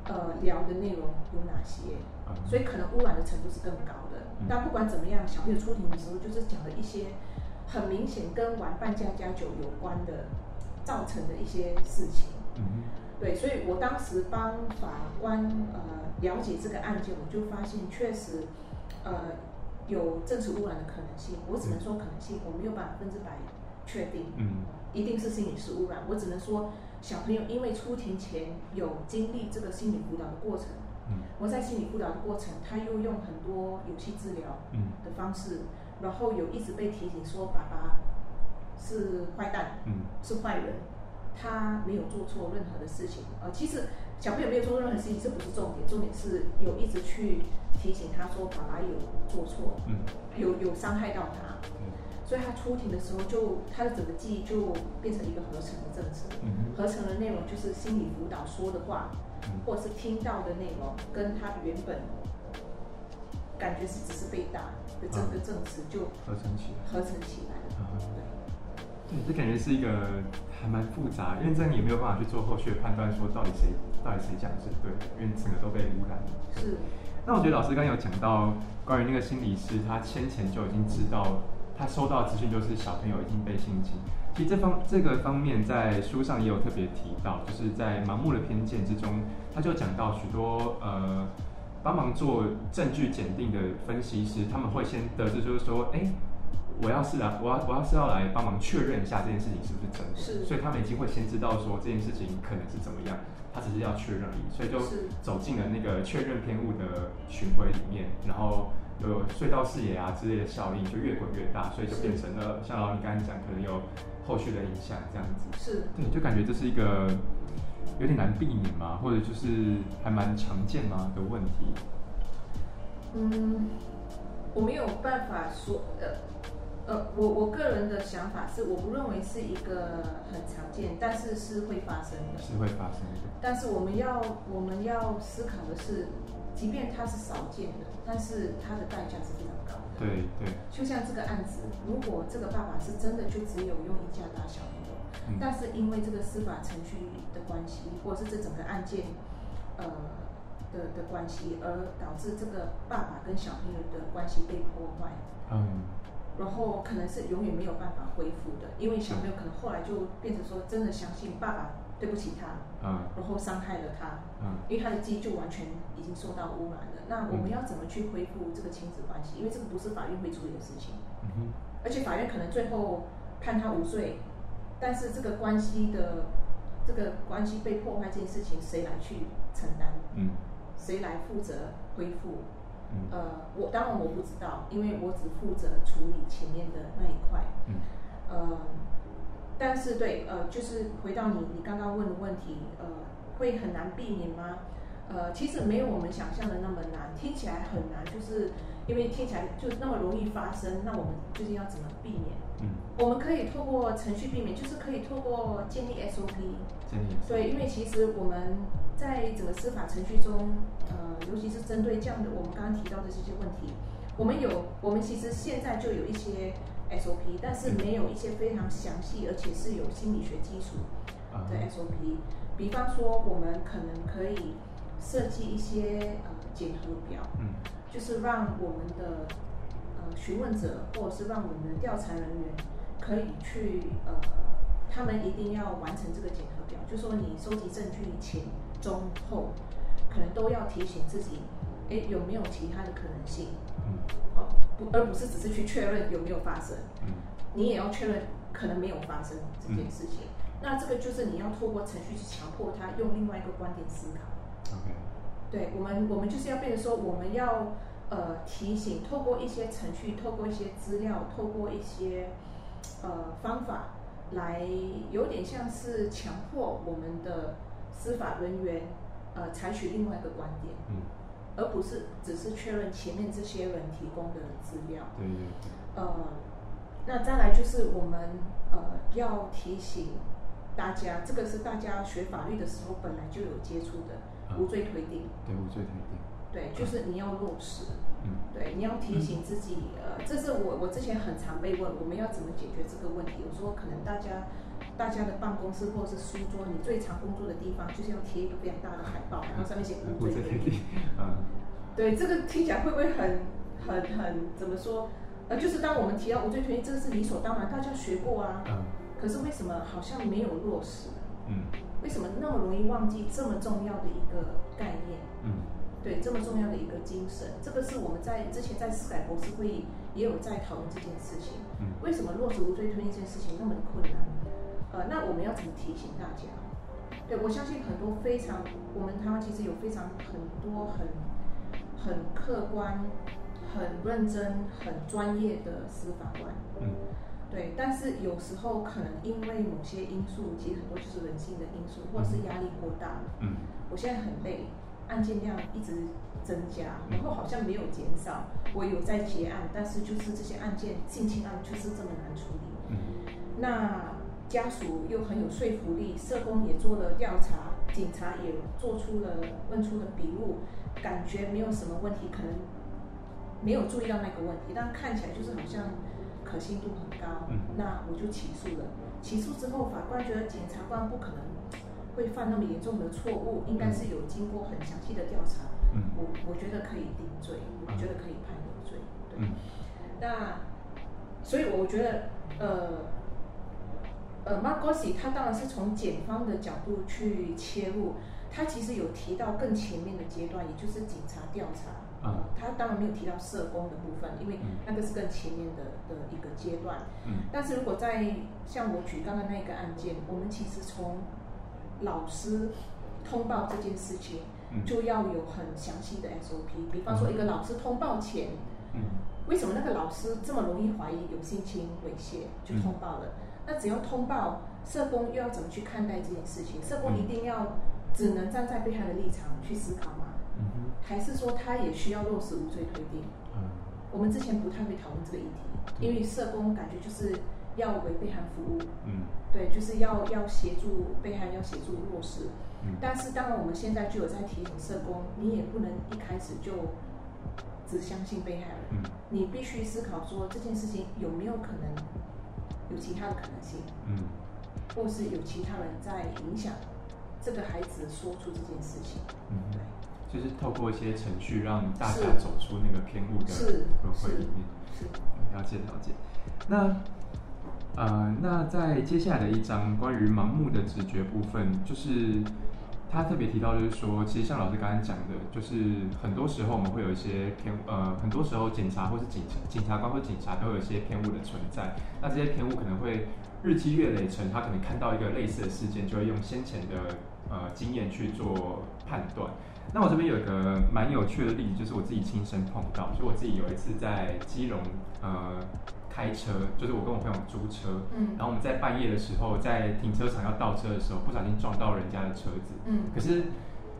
呃聊的内容有哪些，嗯所以可能污染的程度是更高的。嗯但不管怎么样，小朋友出庭的时候就是讲了一些很明显跟玩扮家家酒有关的造成的一些事情。嗯对，所以我当时帮法官呃了解这个案件，我就发现确实呃有证实污染的可能性。我只能说可能性，我没有百分之百确定，嗯一定是心理是污染。我只能说小朋友因为出庭前有经历这个心理辅导的过程，嗯我在心理辅导的过程，他又用很多游戏治疗嗯的方式，然后有一直被提醒说爸爸是坏蛋，嗯是坏人，他没有做错任何的事情。呃，其实小朋友没有做任何事情，这不是重点，重点是有一直去提醒他说爸爸有做错，嗯，有有伤害到他，对，所以他出庭的时候就他的整个记忆就变成一个合成的证词。嗯合成的内容就是心理辅导说的话，嗯或者是听到的内容，跟他原本感觉是只是被打的整个证词就合成起来。合成起来了。嗯对。对，这感觉是一个还蛮复杂，因为这你也没有办法去做后续的判断，说到底谁到底谁讲的是对的，因为整个都被污染了。是，那我觉得老师刚刚有讲到关于那个心理师，他先前就已经知道，他收到的资讯就是小朋友已经被性侵。其实这方这个方面在书上也有特别提到，就是在盲目的偏见之中，他就讲到许多呃帮忙做证据检定的分析师，他们会先得知就是说，哎、我要是来，我要我要是要来帮忙确认一下这件事情是不是真的，是。所以他们已经会先知道说这件事情可能是怎么样，他只是要确认而已，所以就是。走进了那个确认偏误的巡回里面，然后有隧道视野啊之类的效应就越滚越大，所以就变成了像老师你刚才讲，可能有后续的影响这样子。是，对，就感觉这是一个有点难避免嘛，或者就是还蛮常见嘛的问题。嗯，我没有办法说，呃，呃，我我个人的想法是，我不认为是一个很常见，但是是会发生的。是会发生的。但是我们要我们要思考的是，即便它是少见的，但是它的代价是非常高的。对对，就像这个案子，如果这个爸爸是真的就只有用一架打小朋友，嗯但是因为这个司法程序的关系，或者是这整个案件，呃的的关系，而导致这个爸爸跟小朋友的关系被破坏，嗯然后可能是永远没有办法恢复的，因为小朋友可能后来就变成说真的相信爸爸对不起他，嗯然后伤害了他，嗯因为他的记忆就完全已经受到污染了。那我们要怎么去恢复这个亲子关系？因为这个不是法院会处理的事情。嗯哼而且法院可能最后判他无罪，但是这个关系的这个关系被破坏这件事情，谁来去承担？嗯谁来负责恢复？嗯呃，我当然我不知道，因为我只负责处理前面的那一块。嗯呃，但是对，呃，就是回到你你刚刚问的问题，呃，会很难避免吗？呃，其实没有我们想象的那么难，听起来很难，就是因为听起来就那么容易发生，那我们究竟要怎么避免？嗯，我们可以透过程序避免，就是可以透过建立 SOP。建立对，因为其实我们在整个司法程序中，呃，尤其是针对这样的我们刚刚提到的这些问题，我们有，我们其实现在就有一些 SOP，但是没有一些非常详细，而且是有心理学基础啊的 SOP。比方说，我们可能可以设计一些呃检核表，嗯就是让我们的呃询问者或者是让我们的调查人员可以去呃，他们一定要完成这个检核表，就说你收集证据前、中、后，可能都要提醒自己，哎，有没有其他的可能性？嗯哦，不，而不是只是去确认有没有发生，嗯你也要确认可能没有发生这件事情。那这个就是你要透过程序去强迫他用另外一个观点思考。，OK，对我们，我们就是要变成说，我们要呃提醒，透过一些程序，透过一些资料，透过一些呃方法，来有点像是强迫我们的司法人员呃采取另外一个观点。嗯而不是只是确认前面这些人提供的资料。对对对，呃，那再来就是我们呃要提醒大家，这个是大家学法律的时候本来就有接触的嗯无罪推定。对无罪推定，对，就是你要落实。嗯对，你要提醒自己，呃，这是我我之前很常被问，我们要怎么解决这个问题？我说可能大家大家的办公室或者是书桌，你最常工作的地方，就是要贴一个非常大的海报，然后上面写无无罪推定。对，这个听起来会不会很很很怎么说？呃，就是当我们提到无罪推定，这个是理所当然，大家学过啊。嗯可是为什么好像没有落实？嗯为什么那么容易忘记这么重要的一个概念？嗯对，这么重要的一个精神，这个是我们在之前在司改博士会议也有在讨论这件事情。嗯为什么落实无罪推定这件事情那么的困难？呃，那我们要怎么提醒大家？对我相信很多非常，我们台湾其实有非常很多很很客观、很认真、很专业的司法官。嗯对，但是有时候可能因为某些因素，其实很多就是人性的因素，或者是压力过大。嗯我现在很累，案件量一直增加，然后好像没有减少。我有在结案，但是就是这些案件性侵案就是这么难处理。嗯那家属又很有说服力，社工也做了调查，警察也做出了问出了笔录，感觉没有什么问题，可能没有注意到那个问题，但看起来就是好像可信度很高。嗯那我就起诉了。起诉之后，法官觉得检察官不可能会犯那么严重的错误，应该是有经过很详细的调查。嗯我我觉得可以定罪，我觉得可以判有罪。对。嗯那所以我觉得，呃，呃 m a r g o s i 他当然是从检方的角度去切入，他其实有提到更前面的阶段，也就是警察调查。嗯他当然没有提到社工的部分，因为嗯那个是更前面的的一个阶段。嗯但是如果在像我举刚刚那个案件，我们其实从老师通报这件事情，嗯就要有很详细的 SOP。比方说，一个老师通报前，嗯为什么那个老师这么容易怀疑有性侵猥亵就通报了？那只要通报，社工又要怎么去看待这件事情？社工一定要只能站在被害的立场去思考吗？嗯还是说他也需要落实无罪推定？嗯。我们之前不太会讨论这个议题，因为社工感觉就是要为被害服务，嗯。对，就是要要协助被害，要协助弱势。嗯。但是当然，我们现在就有在提醒社工，你也不能一开始就只相信被害人，嗯。你必须思考说这件事情有没有可能有其他的可能性，嗯或是有其他人在影响这个孩子说出这件事情。嗯对，就是透过一些程序让大家走出那个偏误的是轮回里面。是，了解了解。那呃，那在接下来的一章关于盲目的直觉部分，就是他特别提到，就是说，其实像老师刚刚讲的，就是很多时候我们会有一些偏呃，很多时候检察或是警察、警察官或警察都有一些偏误的存在。那这些偏误可能会日积月累成，他可能看到一个类似的事件，就会用先前的呃经验去做判断。那我这边有一个蛮有趣的例子，就是我自己亲身碰到，就我自己有一次在基隆呃开车，就是我跟我朋友租车，嗯然后我们在半夜的时候，在停车场要倒车的时候，不小心撞到人家的车子。嗯可是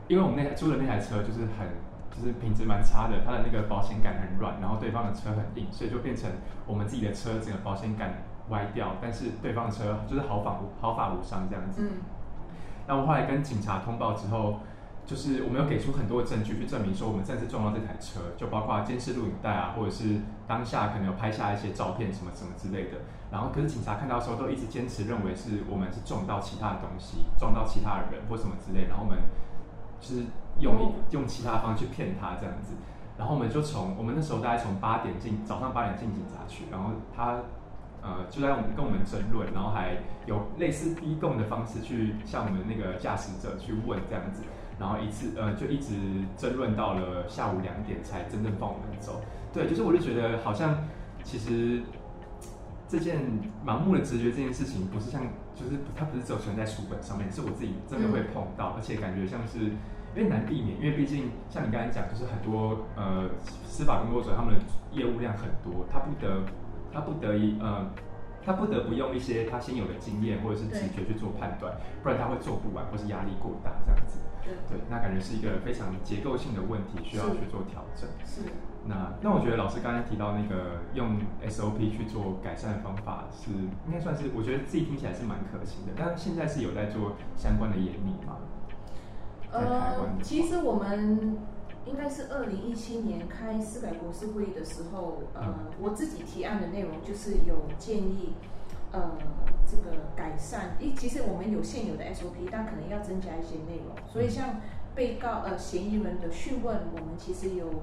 因为我们那台租的那台车就是很就是品质蛮差的，它的那个保险杆很软，然后对方的车很硬，所以就变成我们自己的车整个保险杆歪掉，但是对方的车就是毫发无毫发无伤这样子。嗯那我后来跟警察通报之后，就是我们有给出很多的证据去证明说我们真的是撞到这台车，就包括监视录影带啊，或者是当下可能有拍下一些照片什么什么之类的。然后可是警察看到的时候都一直坚持认为是我们是撞到其他的东西，撞到其他的人或什么之类，然后我们就是用用其他方式去骗他这样子。然后我们就从我们那时候大概从八点进早上八点进警察局，然后他呃就在我们跟我们争论，然后还有类似逼供的方式去向我们那个驾驶者去问这样子，然后一次呃就一直争论到了下午两点才真正放我们走。对，就是我就觉得好像其实这件盲目的直觉这件事情，不是像就是它不是只有存在书本上面，是我自己真的会碰到，而且感觉像是。因为难避免，因为毕竟像你刚才讲，就是很多呃司法工作者他们的业务量很多，他不得他不得已呃他不得不用一些他先有的经验或者是直觉去做判断，不然他会做不完或是压力过大这样子。对对，那感觉是一个非常结构性的问题，需要去做调整。是。那那我觉得老师刚才提到那个用 SOP 去做改善的方法是应该算是我觉得自己听起来是蛮可行的，但是现在是有在做相关的研拟吗？呃，其实我们应该是二零一七年开司改国事会议的时候，呃，嗯。我自己提案的内容就是有建议，呃，这个改善，因其实我们有现有的 SOP，但可能要增加一些内容，所以像被告呃嫌疑人的讯问，我们其实有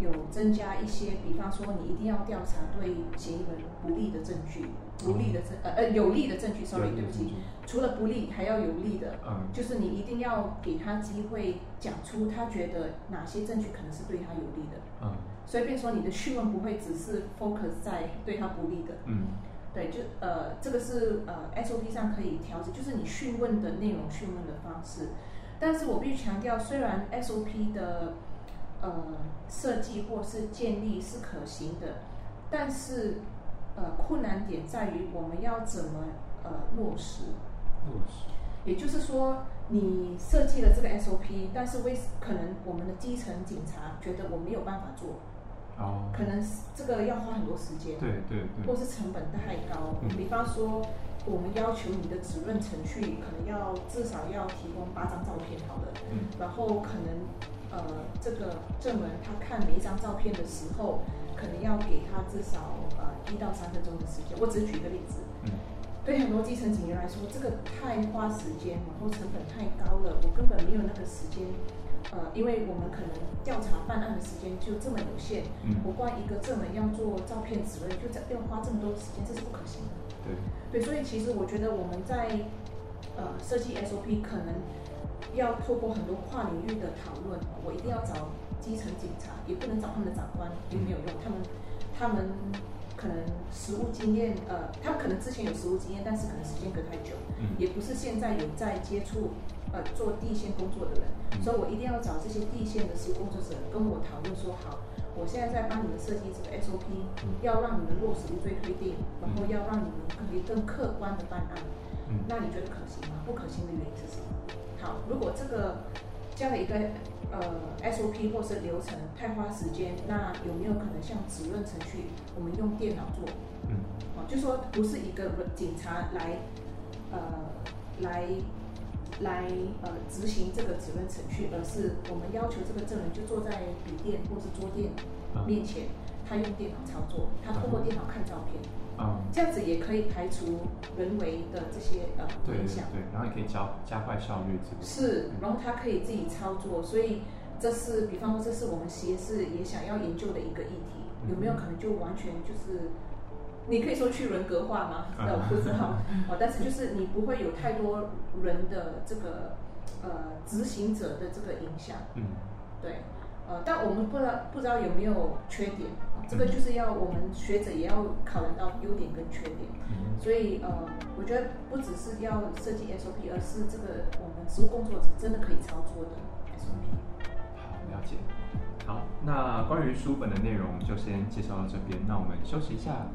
有增加一些，比方说你一定要调查对嫌疑人不利的证据，不利的证呃呃有利的证据，sorry，对不起，除了不利还要有利的，嗯。就是你一定要给他机会讲出他觉得哪些证据可能是对他有利的，嗯。所以变说你的讯问不会只是 focus 在对他不利的，嗯。对，就呃这个是呃 SOP 上可以调整，就是你讯问的内容、讯问的方式。但是我必须强调，虽然 SOP 的呃设计或是建立是可行的，但是呃困难点在于我们要怎么呃落实。落实也就是说，你设计了这个 SOP，但是为可能我们的基层警察觉得我没有办法做，哦，可能是这个要花很多时间，对对对，或是成本太高。嗯比方说，我们要求你的指认程序可能要至少要提供八张照片，好了，嗯然后可能呃这个证人他看每一张照片的时候，可能要给他至少呃一到三分钟的时间。我只举一个例子。嗯对很多基层警员来说，这个太花时间，然后成本太高了，我根本没有那个时间。呃，因为我们可能调查办案的时间就这么有限，嗯我光一个证人要做照片指认，就这要花这么多时间，这是不可行的。对，对，所以其实我觉得我们在呃设计 SOP 可能要透过很多跨领域的讨论，我一定要找基层警察，也不能找他们的长官，也没有用，他们他们可能实务经验，呃，他们可能之前有实务经验，但是可能时间隔太久，嗯也不是现在有在接触呃做地线工作的人，嗯所以我一定要找这些地线的实务工作者跟我讨论说好。我现在在帮你们设计这个 SOP，、嗯要让你们落实无罪推定，然后要让你们可以更客观的办案。嗯那你觉得可行吗？不可行的原因是什么？好，如果这个这样的一个呃 SOP 或是流程太花时间，那有没有可能像指认程序，我们用电脑做？嗯哦，就说不是一个警察来呃来来呃执行这个指认程序，而是我们要求这个证人就坐在笔电或是桌垫啊面前，他用电脑操作，他通过电脑看照片。啊，这样子也可以排除人为的这些呃影响。对，然后也可以加加快效率。是，然后他可以自己操作，所以这是比方说这是我们协视也想要研究的一个议题，有没有可能就完全就是，你可以说去人格化吗？啊那我不知道哦，但是就是你不会有太多人的这个呃执行者的这个影响，嗯对。呃，但我们不知道不知道有没有缺点，啊这个就是要我们学者也要考量到优点跟缺点。嗯所以呃，我觉得不只是要设计 SOP，而是这个我们实务工作者真的可以操作的 SOP。好，了解。好，那关于书本的内容就先介绍到这边，那我们休息一下。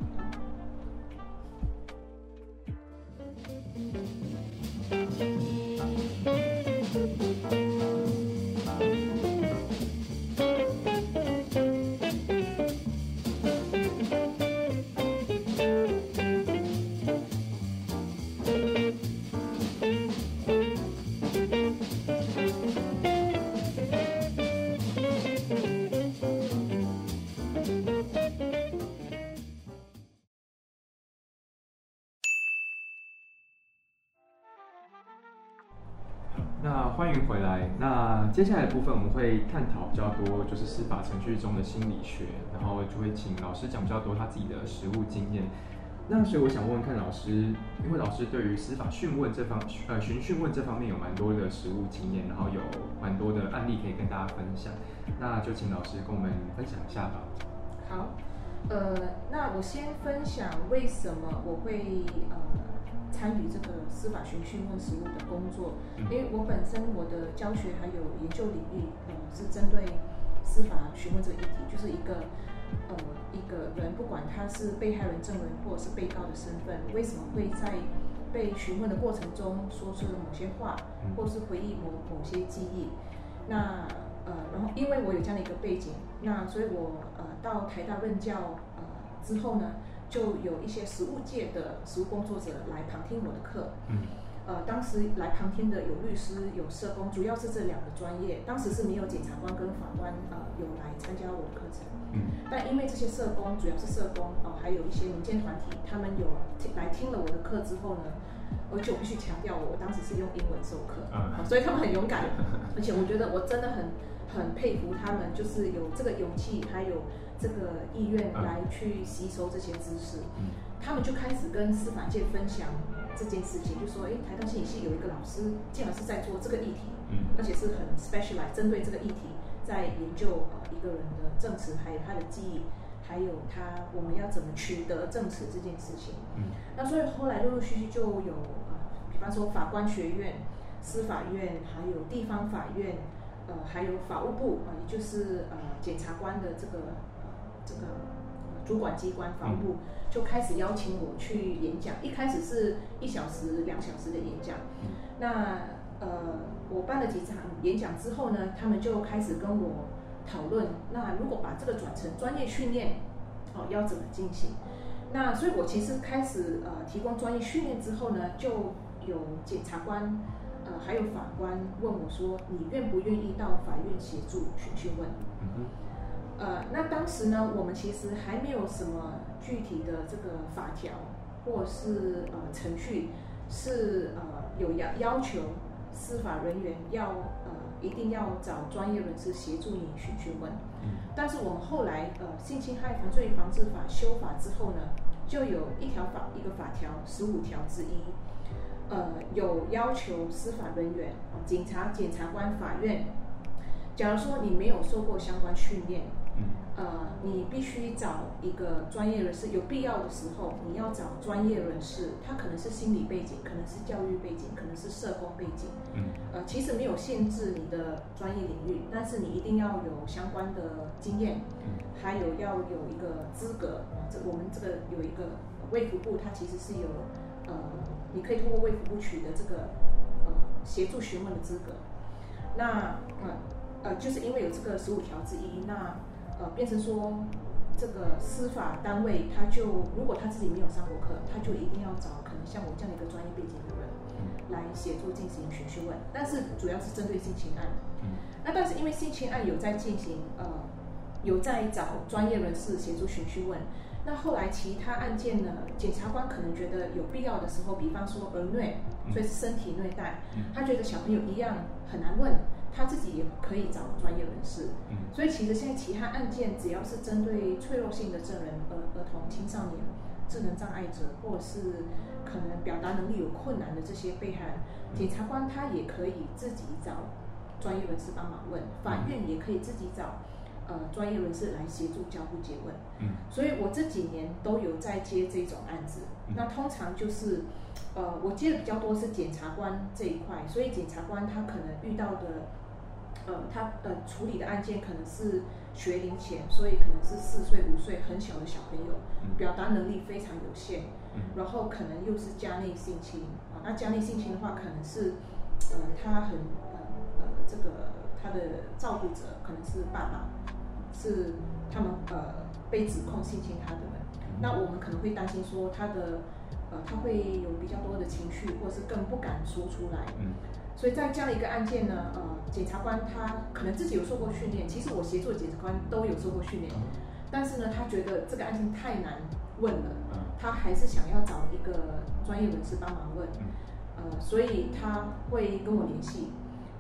那欢迎回来。那接下来的部分我们会探讨比较多，就是司法程序中的心理学，然后就会请老师讲比较多他自己的实务经验。那所以我想问问看老师，因为老师对于司法讯问这方呃询讯问这方面有蛮多的实务经验，然后有蛮多的案例可以跟大家分享，那就请老师跟我们分享一下吧。好，呃，那我先分享为什么我会呃参与这个司法询讯问实务的工作，嗯。因为我本身我的教学还有研究领域，呃，是针对司法询问这个议题，就是一个呃一个个人，不管他是被害人证人或者是被告的身份，为什么会在被询问的过程中说出了某些话，或是回忆某某些记忆？那呃，然后因为我有这样的一个背景，那所以我呃到台大任教呃之后呢，就有一些实务界的实务工作者来旁听我的课。嗯。呃，当时来旁听的有律师、有社工，主要是这两个专业。当时是没有检察官跟法官呃有来参加我的课程。嗯。但因为这些社工主要是社工哦，还有一些民间团体，他们有来听了我的课之后呢，而且我必须强调，我当时是用英文授课，啊，所以他们很勇敢，而且我觉得我真的很很佩服他们，就是有这个勇气，还有这个意愿来去吸收这些知识。嗯。他们就开始跟司法界分享。这件事情就说，哎，台大心理系有一个老师，竟然是在做这个议题，嗯，而且是很 specialized 针对这个议题，在研究呃一个人的证词，还有他的记忆，还有他我们要怎么取得证词这件事情，嗯，那所以后来陆陆续续就有呃，比方说法官学院、司法院，还有地方法院，呃，还有法务部啊，也就是呃检察官的这个呃这个主管机关法务部。就开始邀请我去演讲，一开始是一小时、两小时的演讲。那呃，我办了几场演讲之后呢，他们就开始跟我讨论，那如果把这个转成专业训练，哦，要怎么进行？那所以我其实开始呃提供专业训练之后呢，就有检察官呃还有法官问我说，你愿不愿意到法院协助询讯问？呃，那当时呢，我们其实还没有什么具体的这个法条，或是呃程序，是呃有要要求司法人员要呃一定要找专业人士协助你去询问。但是我们后来呃性侵害犯罪防治法修法之后呢，就有一条法一个法条十五条之一，呃有要求司法人员警察、检察官、法院，假如说你没有受过相关训练。呃，你必须找一个专业人士，有必要的时候，你要找专业人士，他可能是心理背景，可能是教育背景，可能是社工背景。嗯。呃，其实没有限制你的专业领域，但是你一定要有相关的经验，还有要有一个资格。这我们这个有一个卫福部，它其实是有呃，你可以通过卫福部取得这个呃协助询问的资格。那呃呃，就是因为有这个十五条之一，那。呃，变成说，这个司法单位他就如果他自己没有上过课，他就一定要找可能像我这样的一个专业背景的人来协助进行询讯问。但是主要是针对性侵案。那但是因为性侵案有在进行，呃，有在找专业人士协助询讯问。那后来其他案件呢，检察官可能觉得有必要的时候，比方说儿虐，所以是身体虐待，他觉得小朋友一样很难问。他自己也可以找专业人士，所以其实现在其他案件只要是针对脆弱性的证人，儿儿童、青少年、智能障碍者，或者是可能表达能力有困难的这些被害人，检察官他也可以自己找专业人士帮忙问，法院也可以自己找呃专业人士来协助交互诘问。嗯，所以我这几年都有在接这种案子，那通常就是呃我接的比较多是检察官这一块，所以检察官他可能遇到的。呃，他呃处理的案件可能是学龄前，所以可能是四岁、五岁很小的小朋友，表达能力非常有限，然后可能又是家内性侵啊。那家内性侵的话，可能是呃他很呃呃这个他的照顾者可能是爸爸，是他们呃被指控性侵他的人。那我们可能会担心说他的呃他会有比较多的情绪，或是更不敢说出来。所以在这样一个案件呢，呃，检察官他可能自己有受过训练，其实我协助的检察官都有受过训练，但是呢，他觉得这个案件太难问了，他还是想要找一个专业人士帮忙问，呃，所以他会跟我联系，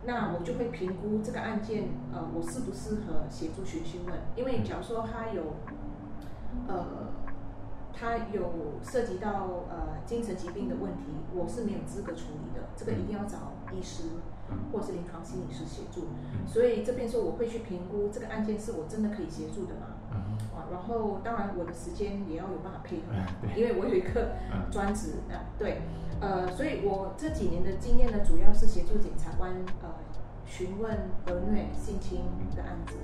那我就会评估这个案件，呃，我适不适合协助询讯问，因为假如说他有，呃。他有涉及到呃精神疾病的问题，我是没有资格处理的，这个一定要找医师或是临床心理师协助。所以这边说我会去评估这个案件是我真的可以协助的吗？啊，然后当然我的时间也要有办法配合，因为我有一个专职啊，对，呃，所以我这几年的经验呢，主要是协助检察官呃询问儿虐性侵的案子。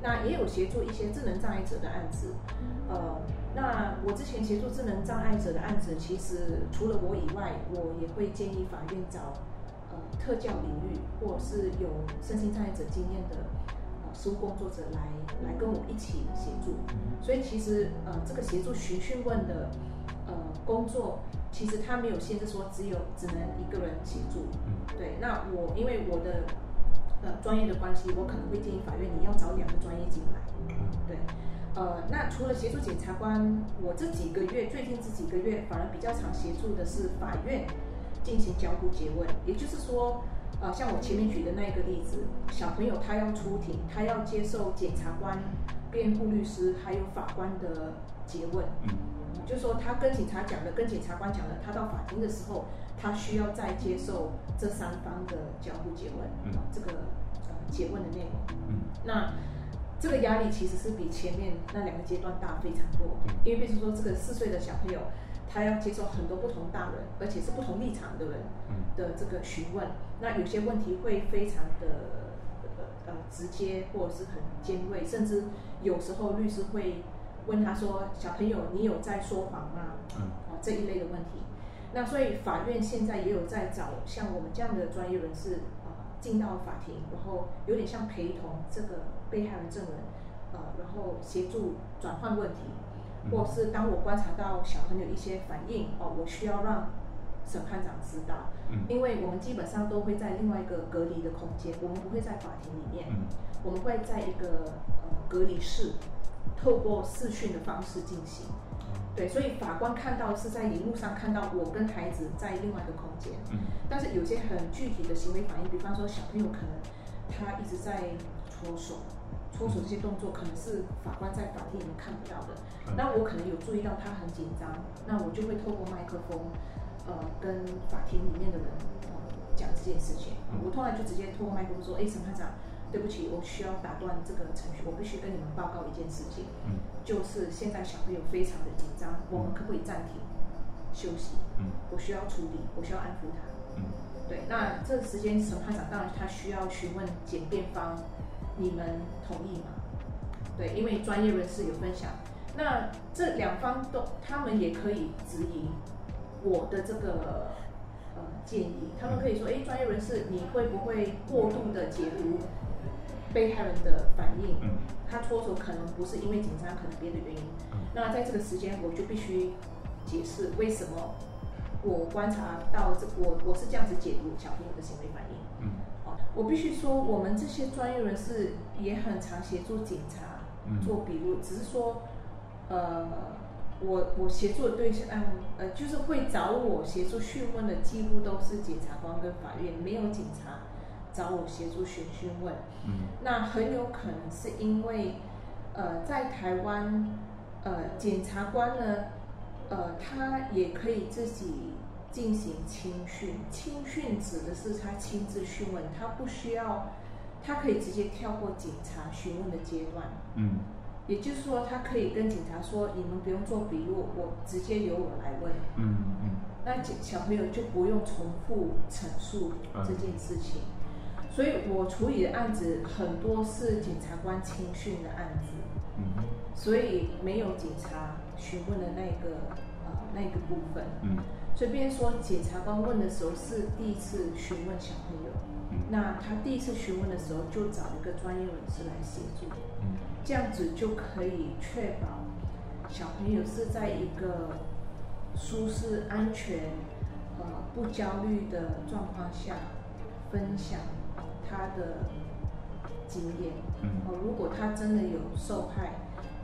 那也有协助一些智能障碍者的案子。呃，那我之前协助智能障碍者的案子，其实除了我以外，我也会建议法院找呃特教领域或是有身心障碍者经验的呃实务工作者来来跟我一起协助。所以其实呃这个协助询讯问的呃工作，其实它没有限制说只有只能一个人协助。对，那我因为我的呃专业的关系，我可能会建议法院你要找两个专业进来。对，呃，那除了协助检察官，我这几个月最近这几个月反而比较常协助的是法院进行交互诘问，也就是说，呃，像我前面举的那一个例子，小朋友他要出庭，他要接受检察官、辩护律师还有法官的诘问。嗯。就是说，他跟警察讲的，跟检察官讲的，他到法庭的时候，他需要再接受这三方的交互诘问，嗯。这个呃诘问的内容。嗯，那这个压力其实是比前面那两个阶段大非常多，因为比如说这个四岁的小朋友，他要接受很多不同大人，而且是不同立场的人的这个询问，那有些问题会非常的呃直接或者是很尖锐，甚至有时候律师会。问他说：“小朋友，你有在说谎吗？”嗯，哦，这一类的问题。那所以法院现在也有在找像我们这样的专业人士啊，进到法庭，然后有点像陪同这个被害人证人，呃，然后协助转换问题，或是当我观察到小朋友一些反应，哦，我需要让审判长知道，嗯，因为我们基本上都会在另外一个隔离的空间，我们不会在法庭里面，嗯，我们会在一个呃隔离室。透过视讯的方式进行，对，所以法官看到是在荧幕上看到我跟孩子在另外一个空间，嗯，但是有些很具体的行为反应，比方说小朋友可能他一直在搓手，搓手这些动作可能是法官在法庭里面看不到的，那我可能有注意到他很紧张，那我就会透过麦克风，呃，跟法庭里面的人呃讲这件事情，我通常就直接透过麦克风说，哎，审判长。对不起，我需要打断这个程序，我必须跟你们报告一件事情，嗯，就是现在小朋友非常的紧张，我们可不可以暂停休息？嗯，我需要处理，我需要安抚他，嗯，对，那这时间审判长当然他需要询问检辩方，你们同意吗？对，因为专业人士有分享，那这两方都他们也可以质疑我的这个呃建议，他们可以说，哎，专业人士你会不会过度的解读？被害人的反应，他搓手可能不是因为紧张，可能别的原因。那在这个时间，我就必须解释为什么我观察到这，我我是这样子解读小朋友的行为反应。嗯，好，我必须说，我们这些专业人士也很常协助警察做笔录，只是说，呃，我我协助的对象，呃，就是会找我协助讯问的，几乎都是检察官跟法院，没有警察。找我协助询讯问，嗯，那很有可能是因为，呃，在台湾，呃，检察官呢，呃，他也可以自己进行亲讯，亲讯指的是他亲自讯问，他不需要，他可以直接跳过警察询问的阶段，嗯，也就是说，他可以跟警察说，你们不用做笔录，我直接由我来问，嗯嗯，那小朋友就不用重复陈述这件事情。所以我处理的案子很多是检察官亲讯的案子，嗯，所以没有警察询问的那个呃那个部分，嗯，所以别人说检察官问的时候是第一次询问小朋友，嗯，那他第一次询问的时候就找一个专业人士来协助，嗯，这样子就可以确保小朋友是在一个舒适、安全、呃不焦虑的状况下分享。他的经验，哦，如果他真的有受害，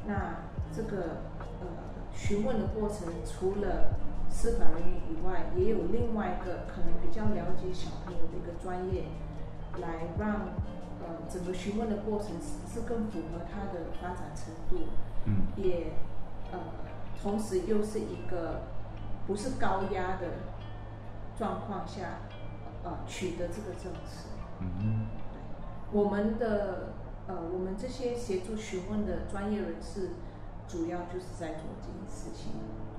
那这个呃询问的过程，除了司法人员以外，也有另外一个可能比较了解小朋友的一个专业，来让呃整个询问的过程是更符合他的发展程度，嗯，也呃同时又是一个不是高压的状况下，呃取得这个证词。嗯，我们的呃，我们这些协助询问的专业人士，主要就是在做这件事情。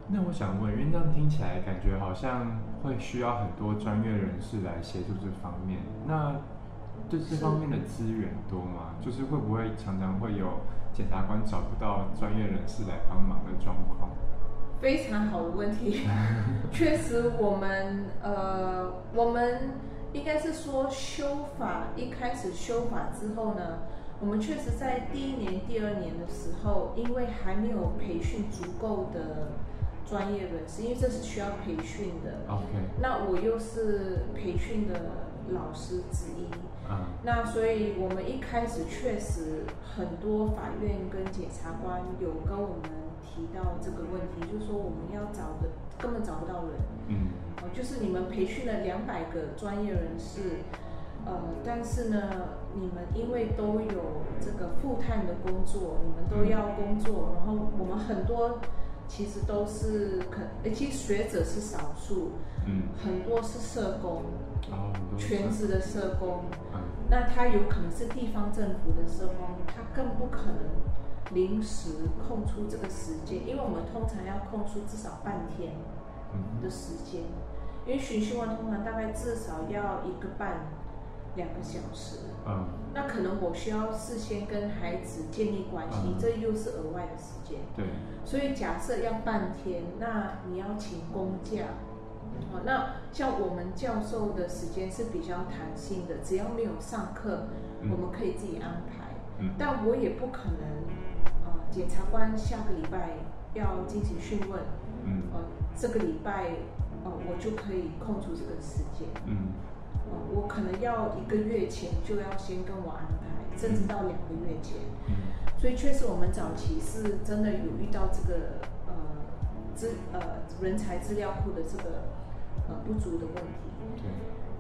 那我想问，因为这样听起来感觉好像会需要很多专业人士来协助这方面。那对这方面的资源多吗？就是会不会常常会有检察官找不到专业人士来帮忙的状况？非常好的问题，确实我们呃，我们应该是说修法一开始修法之后呢，我们确实在第一年、第二年的时候，因为还没有培训足够的专业人士，因为这是需要培训的。OK，那我又是培训的老师之一，嗯那所以我们一开始确实很多法院跟检察官有跟我们提到这个问题，就是说我们要找的根本找不到人，嗯。哦，就是你们培训了两百个专业人士，呃，但是呢，你们因为都有这个负探的工作，你们都要工作，然后我们很多其实都是可，诶其实学者是少数，嗯，很多是社工，然后很多全职的社工，嗯。那他有可能是地方政府的社工，他更不可能临时空出这个时间，因为我们通常要空出至少半天嗯。的时间，因为巡讯问通常大概至少要一个半两个小时，嗯。那可能我需要事先跟孩子建立关系，嗯。这又是额外的时间。对，所以假设要半天，那你要请公假。哦，那像我们教授的时间是比较弹性的，只要没有上课，嗯。我们可以自己安排。嗯。但我也不可能，呃，检察官下个礼拜要进行讯问，嗯。呃，这个礼拜，呃，我就可以空出这个时间。嗯呃，我可能要一个月前就要先跟我安排，甚至到两个月前。嗯所以确实，我们早期是真的有遇到这个呃资呃人才资料库的这个呃不足的问题。对，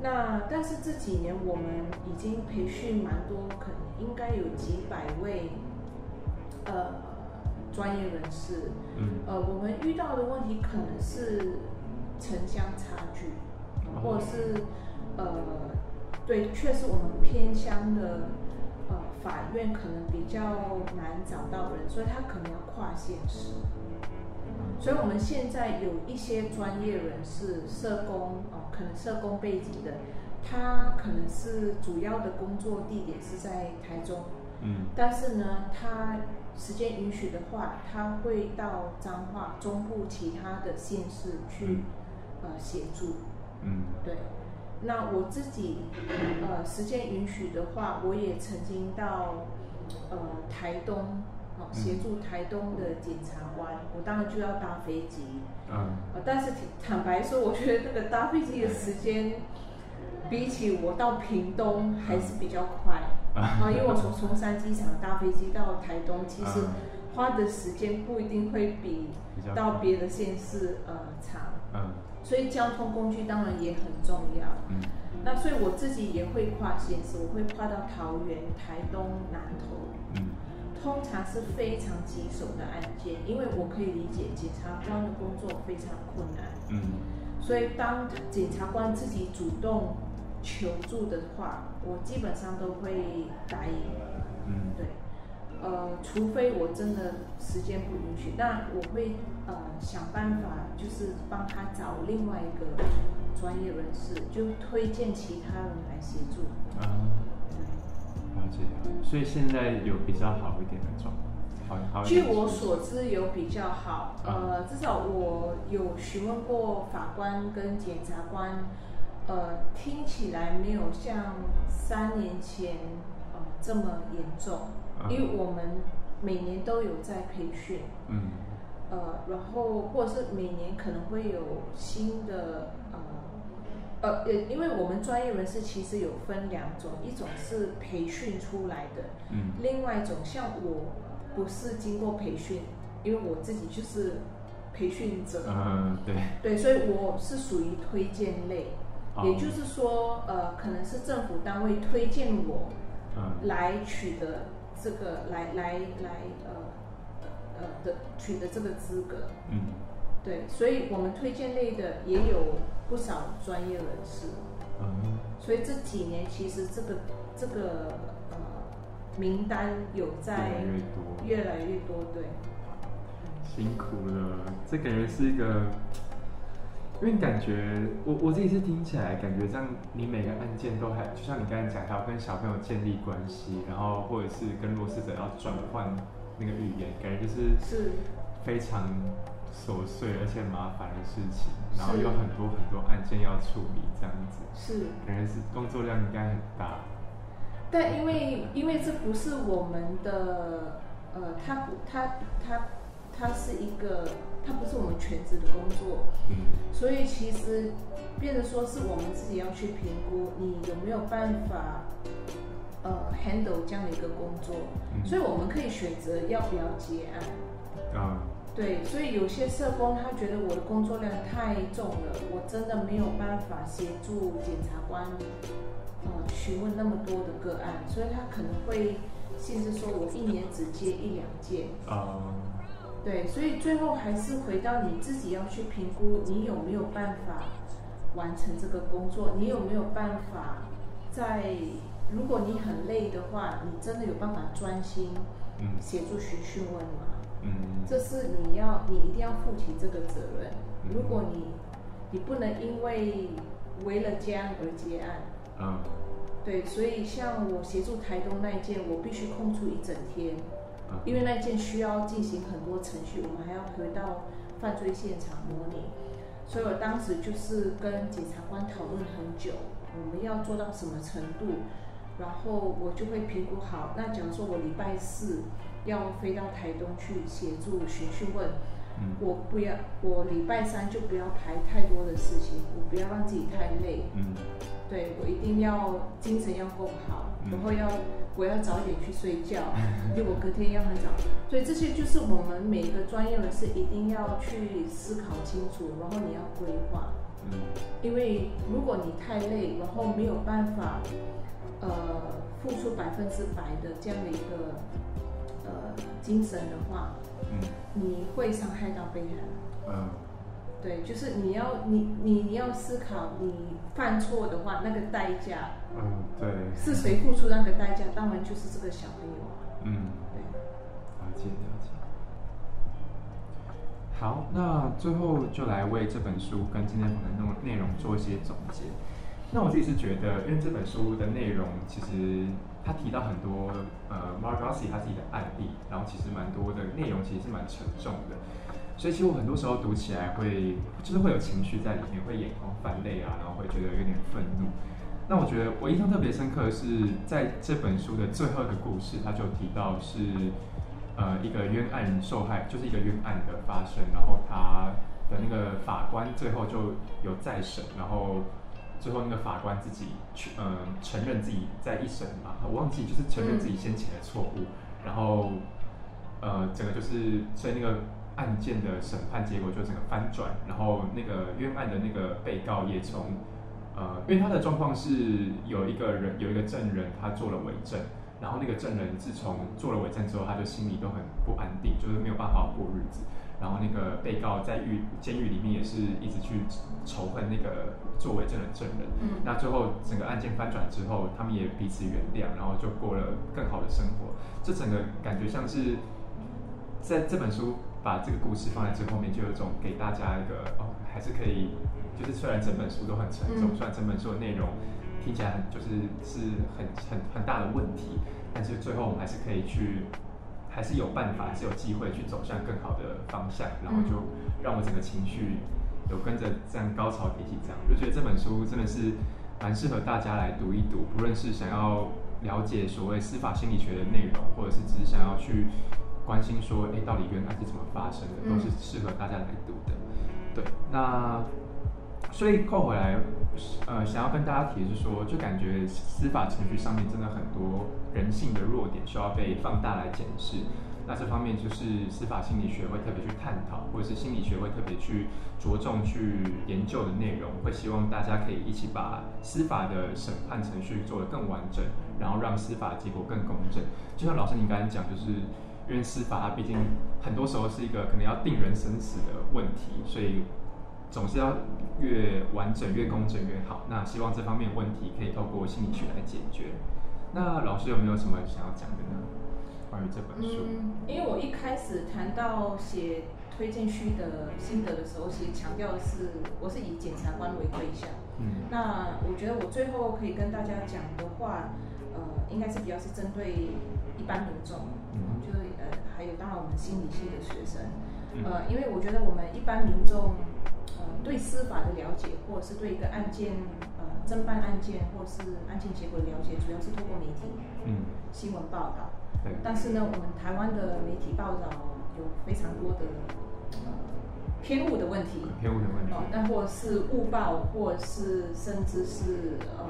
那但是这几年我们已经培训蛮多，可能应该有几百位呃专业人士。嗯呃，我们遇到的问题可能是城乡差距，或者是呃，对，确实我们偏乡的呃法院可能比较难找到人，所以他可能要跨县市。所以我们现在有一些专业人士，社工哦、可能社工背景的，他可能是主要的工作地点是在台中，嗯但是呢，他时间允许的话，他会到彰化中部其他的县市去呃协助。嗯对，那我自己呃时间允许的话，我也曾经到呃台东哦协助台东的检察官，我当然就要搭飞机。嗯。呃，但是坦白说，我觉得那个搭飞机的时间，比起我到屏东还是比较快。啊，因为我从松山机场搭飞机到台东，其实花的时间不一定会比到别的县市呃长，嗯所以交通工具当然也很重要。嗯那所以我自己也会跨县市，我会跨到桃园、台东、南投，嗯通常是非常棘手的案件，因为我可以理解检察官的工作非常困难。嗯所以当检察官自己主动求助的话，我基本上都会答应。嗯对，呃，除非我真的时间不允许，那我会呃想办法，就是帮他找另外一个专业人士，就推荐其他人来协助。啊，了解了解。所以现在有比较好一点的状况，好好据。我所知有比较好，呃，至少我有询问过法官跟检察官，呃，听起来没有像三年前呃这么严重，因为我们每年都有在培训，嗯。呃，然后或者是每年可能会有新的呃。呃，呃，因为我们专业人士其实有分两种，一种是培训出来的，嗯。另外一种像我不是经过培训，因为我自己就是培训者，嗯对，对，所以我是属于推荐类，哦。也就是说，呃，可能是政府单位推荐我嗯。来取得这个来来来呃呃的取得这个资格，嗯对，所以我们推荐类的也有不少专业人士，嗯所以这几年其实这个这个呃名单有越在来越多，越来越多，对。辛苦了。这感觉是一个因为感觉我我自己是听起来感觉这样，你每个案件都还就像你刚才讲，还要跟小朋友建立关系，然后或者是跟弱势者要转换那个语言，感觉就是是非常琐碎而且麻烦的事情，然后有很多很多案件要处理，这样子，是。感觉是工作量应该很大。但因为因为这不是我们的，呃，他不他他他是一个，它不是我们全职的工作，嗯。所以其实变得说是我们自己要去评估你有没有办法，呃，handle 这样的一个工作，嗯。所以我们可以选择要不要接案。啊。对，所以有些社工他觉得我的工作量太重了，我真的没有办法协助检察官，呃，询问那么多的个案，所以他可能会甚至说我一年只接一两件。啊对，所以最后还是回到你自己要去评估，你有没有办法完成这个工作，你有没有办法在，如果你很累的话，你真的有办法专心嗯协助询讯问吗？嗯这是你要，你一定要负起这个责任嗯。如果你你不能因为为了家而结案，嗯对，所以像我协助台东那一件，我必须空出一整天，嗯因为那件需要进行很多程序，我们还要回到犯罪现场模拟，所以我当时就是跟检察官讨论很久，我们要做到什么程度，然后我就会评估好。那假如说我礼拜四要飞到台东去协助询讯问，嗯。我不要，我礼拜三就不要排太多的事情，我不要让自己太累。嗯。对我一定要精神要够好，嗯。然后要我要早点去睡觉，因为我隔天要很早，所以这些就是我们每个专业人士一定要去思考清楚，然后你要规划，嗯。因为如果你太累，然后没有办法，呃，付出百分之百的这样的一个呃精神的话，嗯你会伤害到被害人。嗯对，就是你要你你你要思考，你犯错的话，那个代价嗯对是谁付出那个代价？当然就是这个小朋友啊。嗯。对，了解了解。好，那最后就来为这本书跟今天访谈中的内容做一些总结。那我自己是觉得，因为这本书的内容其实他提到很多呃 m a r g o s i 他自己的案例，然后其实蛮多的内容其实是蛮沉重的，所以其实我很多时候读起来会就是会有情绪在里面，会眼眶泛泪啊，然后会觉得有点愤怒。那我觉得我印象特别深刻的是，在这本书的最后一个故事，他就提到是呃一个冤案受害，就是一个冤案的发生，然后他的那个法官最后就有再审，然后最后那个法官自己去嗯、承认自己在一审嘛，我忘记就是承认自己先前的错误，然后呃整个就是所以那个案件的审判结果就整个翻转，然后那个冤案的那个被告也从呃，因为他的状况是有一个人有一个证人他做了伪证，然后那个证人自从做了伪证之后，他就心里都很不安定，就是没有办法过日子。然后那个被告在狱监狱里面也是一直去仇恨那个做伪证人证人。嗯那最后整个案件翻转之后，他们也彼此原谅，然后就过了更好的生活。这整个感觉像是在这本书把这个故事放在最后面，就有一种给大家一个哦，还是可以，就是虽然整本书都很沉重，嗯虽然整本书的内容听起来很就是是很很很大的问题，但是最后我们还是可以去，还是有办法，还是有机会去走向更好的方向，然后就让我整个情绪有跟着这样高潮一起，这样我就觉得这本书真的是蛮适合大家来读一读，不论是想要了解所谓司法心理学的内容，或者是只是想要去关心说，哎，到底冤案是怎么发生的，都是适合大家来读的。对，那所以扣回来，呃，想要跟大家提的是说，就感觉司法程序上面真的很多人性的弱点需要被放大来检视。那这方面就是司法心理学会特别去探讨，或者是心理学会特别去着重去研究的内容，会希望大家可以一起把司法的审判程序做得更完整，然后让司法结果更公正。就像老师您刚才讲，就是因为司法它毕竟很多时候是一个可能要定人生死的问题，所以总是要越完整、越公正越好。那希望这方面问题可以透过心理学来解决。那老师有没有什么想要讲的呢？关于这本书？嗯，因为我一开始谈到写推荐序的心得的时候，其实强调的是我是以检察官为对象。嗯那我觉得我最后可以跟大家讲的话，呃，应该是比较是针对一般民众，嗯就是呃，还有当然我们心理系的学生，嗯呃，因为我觉得我们一般民众，呃，对司法的了解，或者是对一个案件，呃，侦办案件或是案件结果的了解，主要是透过媒体嗯，新闻报道。对，但是呢，我们台湾的媒体报道有非常多的呃偏误的问题，偏误的问题。哦，那或者是误报，或者是甚至是呃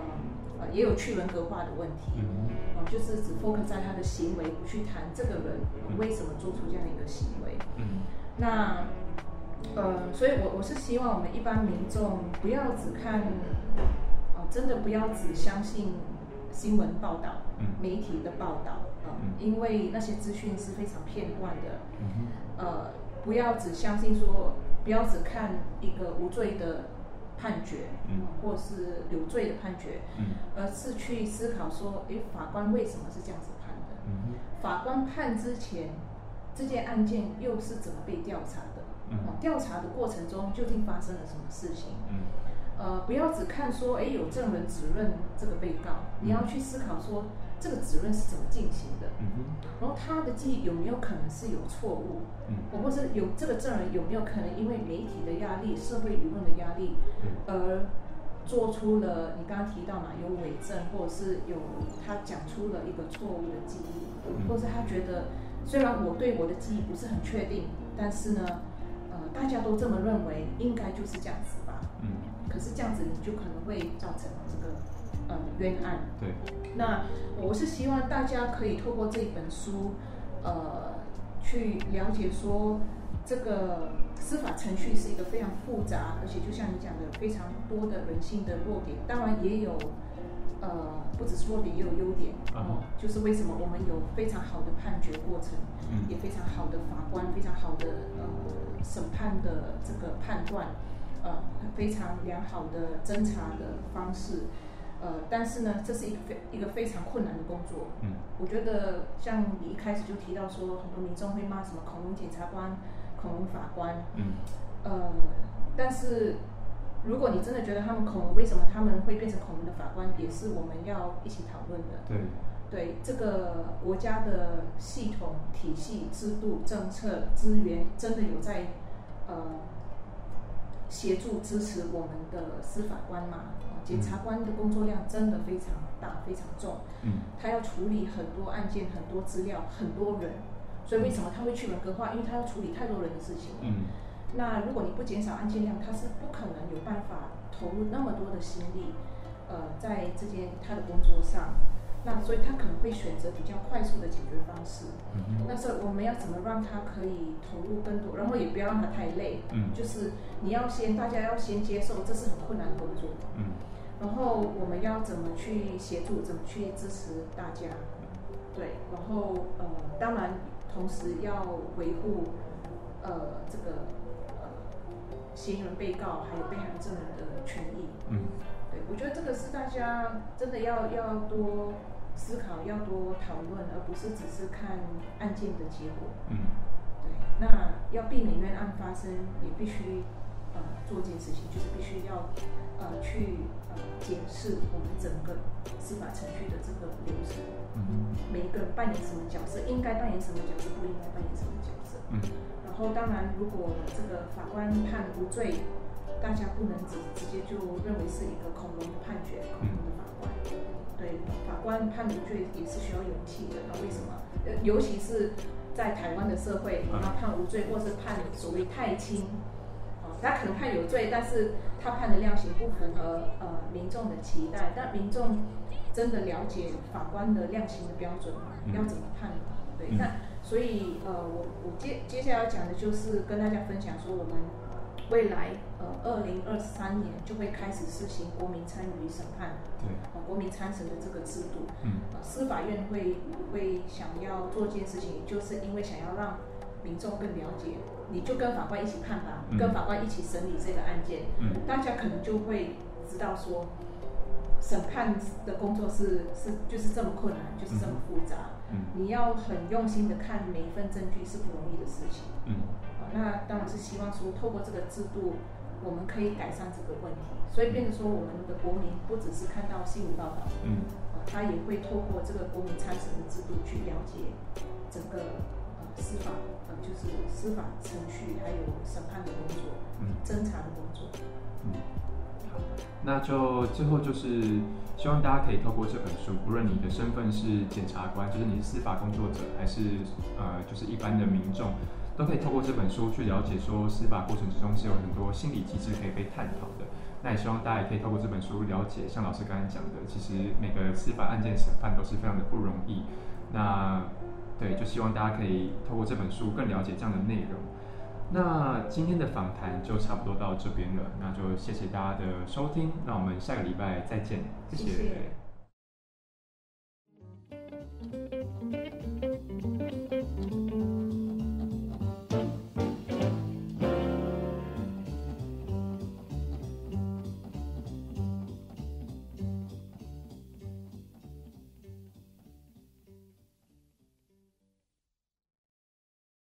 呃也有去人格化的问题，嗯。哦，就是只 focus 在他的行为，不去谈这个人嗯为什么做出这样的一个行为。嗯。那呃，所以我我是希望我们一般民众不要只看，哦，真的不要只相信新闻报道、嗯。媒体的报道，呃嗯。因为那些资讯是非常片段的，嗯呃，不要只相信说，不要只看一个无罪的判决，嗯。或是有罪的判决，嗯。而是去思考说，诶，法官为什么是这样子判的？嗯法官判之前，这件案件又是怎么被调查的？调查的过程中究竟发生了什么事情？嗯。呃，不要只看说，哎，有证人指认这个被告，嗯你要去思考说，这个指认是怎么进行的？嗯然后他的记忆有没有可能是有错误？嗯或者是有这个证人有没有可能因为媒体的压力、社会舆论的压力，嗯而做出了你刚刚提到嘛，有伪证，或者是有他讲出了一个错误的记忆，嗯或者是他觉得虽然我对我的记忆不是很确定，但是呢，呃，大家都这么认为，应该就是这样子吧。嗯，可是这样子你就可能会造成这个呃冤案。对，那我是希望大家可以透过这本书，呃，去了解说这个司法程序是一个非常复杂，而且就像你讲的，非常多的人性的弱点，当然也有。呃，不只是弱点，也有优点。啊哦，就是为什么我们有非常好的判决过程，嗯也非常好的法官，非常好的呃审判的这个判断，呃，非常良好的侦查的方式，呃，但是呢，这是一个非一个非常困难的工作。嗯我觉得像你一开始就提到说，很多民众会骂什么恐龙检察官、恐龙法官，嗯呃，但是如果你真的觉得他们恐龙，为什么他们会变成恐龙的法官，也是我们要一起讨论的。对，对这个国家的系统、体系、制度、政策、资源，真的有在呃协助支持我们的司法官吗？啊检察官的工作量真的非常大、非常重，嗯他要处理很多案件、很多资料、很多人，所以为什么他会去人格化？因为他要处理太多人的事情。嗯那如果你不减少案件量，他是不可能有办法投入那么多的心力，呃，在这件他的工作上。那所以他可能会选择比较快速的解决方式。嗯那是我们要怎么让他可以投入更多，然后也不要让他太累。嗯就是你要先，大家要先接受这是很困难的工作。嗯然后我们要怎么去协助，怎么去支持大家？对，然后呃，当然同时要维护呃这个呃嫌疑人、被告还有被害人证人的权益。嗯对，我觉得这个是大家真的要要多思考，要多讨论，而不是只是看案件的结果。嗯对，那要避免冤案发生，也必须呃做一件事情，就是必须要呃去呃检视我们整个司法程序的这个流程，嗯每一个人扮演什么角色，应该扮演什么角色，不应该扮演什么角色。嗯然后当然，如果这个法官判无罪，大家不能直直接就认为是一个恐龙的判决，恐龙的法官。对，法官判无罪也是需要勇气的。那为什么？呃，尤其是在台湾的社会，嗯他判无罪，或是判所谓太轻，哦，他可能判有罪，但是他判的量刑不符合呃民众的期待。但民众真的了解法官的量刑的标准吗？嗯要怎么判？对，嗯那所以呃，我我接接下来要讲的就是跟大家分享说，我们未来呃二零二三年就会开始实行国民参与审判，对，呃国民参审的这个制度。嗯呃，司法院会会想要做这件事情，就是因为想要让民众更了解，你就跟法官一起判吧，嗯跟法官一起审理这个案件，嗯大家可能就会知道说，审判的工作是是就是这么困难，就是这么复杂。嗯你要很用心的看每一份证据是不容易的事情嗯啊。那当然是希望说透过这个制度，我们可以改善这个问题。所以变成说，我们的国民不只是看到新闻报道，嗯，啊，他也会透过这个国民参审的制度去了解整个呃司法呃就是司法程序还有审判的工作，嗯侦查的工作。嗯，好，那就最后就是希望大家可以透过这本书，不论你的身份是检察官，就是你是司法工作者，还是呃就是一般的民众，都可以透过这本书去了解说司法过程之中是有很多心理机制可以被探讨的。那也希望大家也可以透过这本书了解，像老师刚才讲的，其实每个司法案件审判都是非常的不容易。那对，就希望大家可以透过这本书更了解这样的内容。那今天的访谈就差不多到这边了，那就谢谢大家的收听，那我们下个礼拜再见，谢谢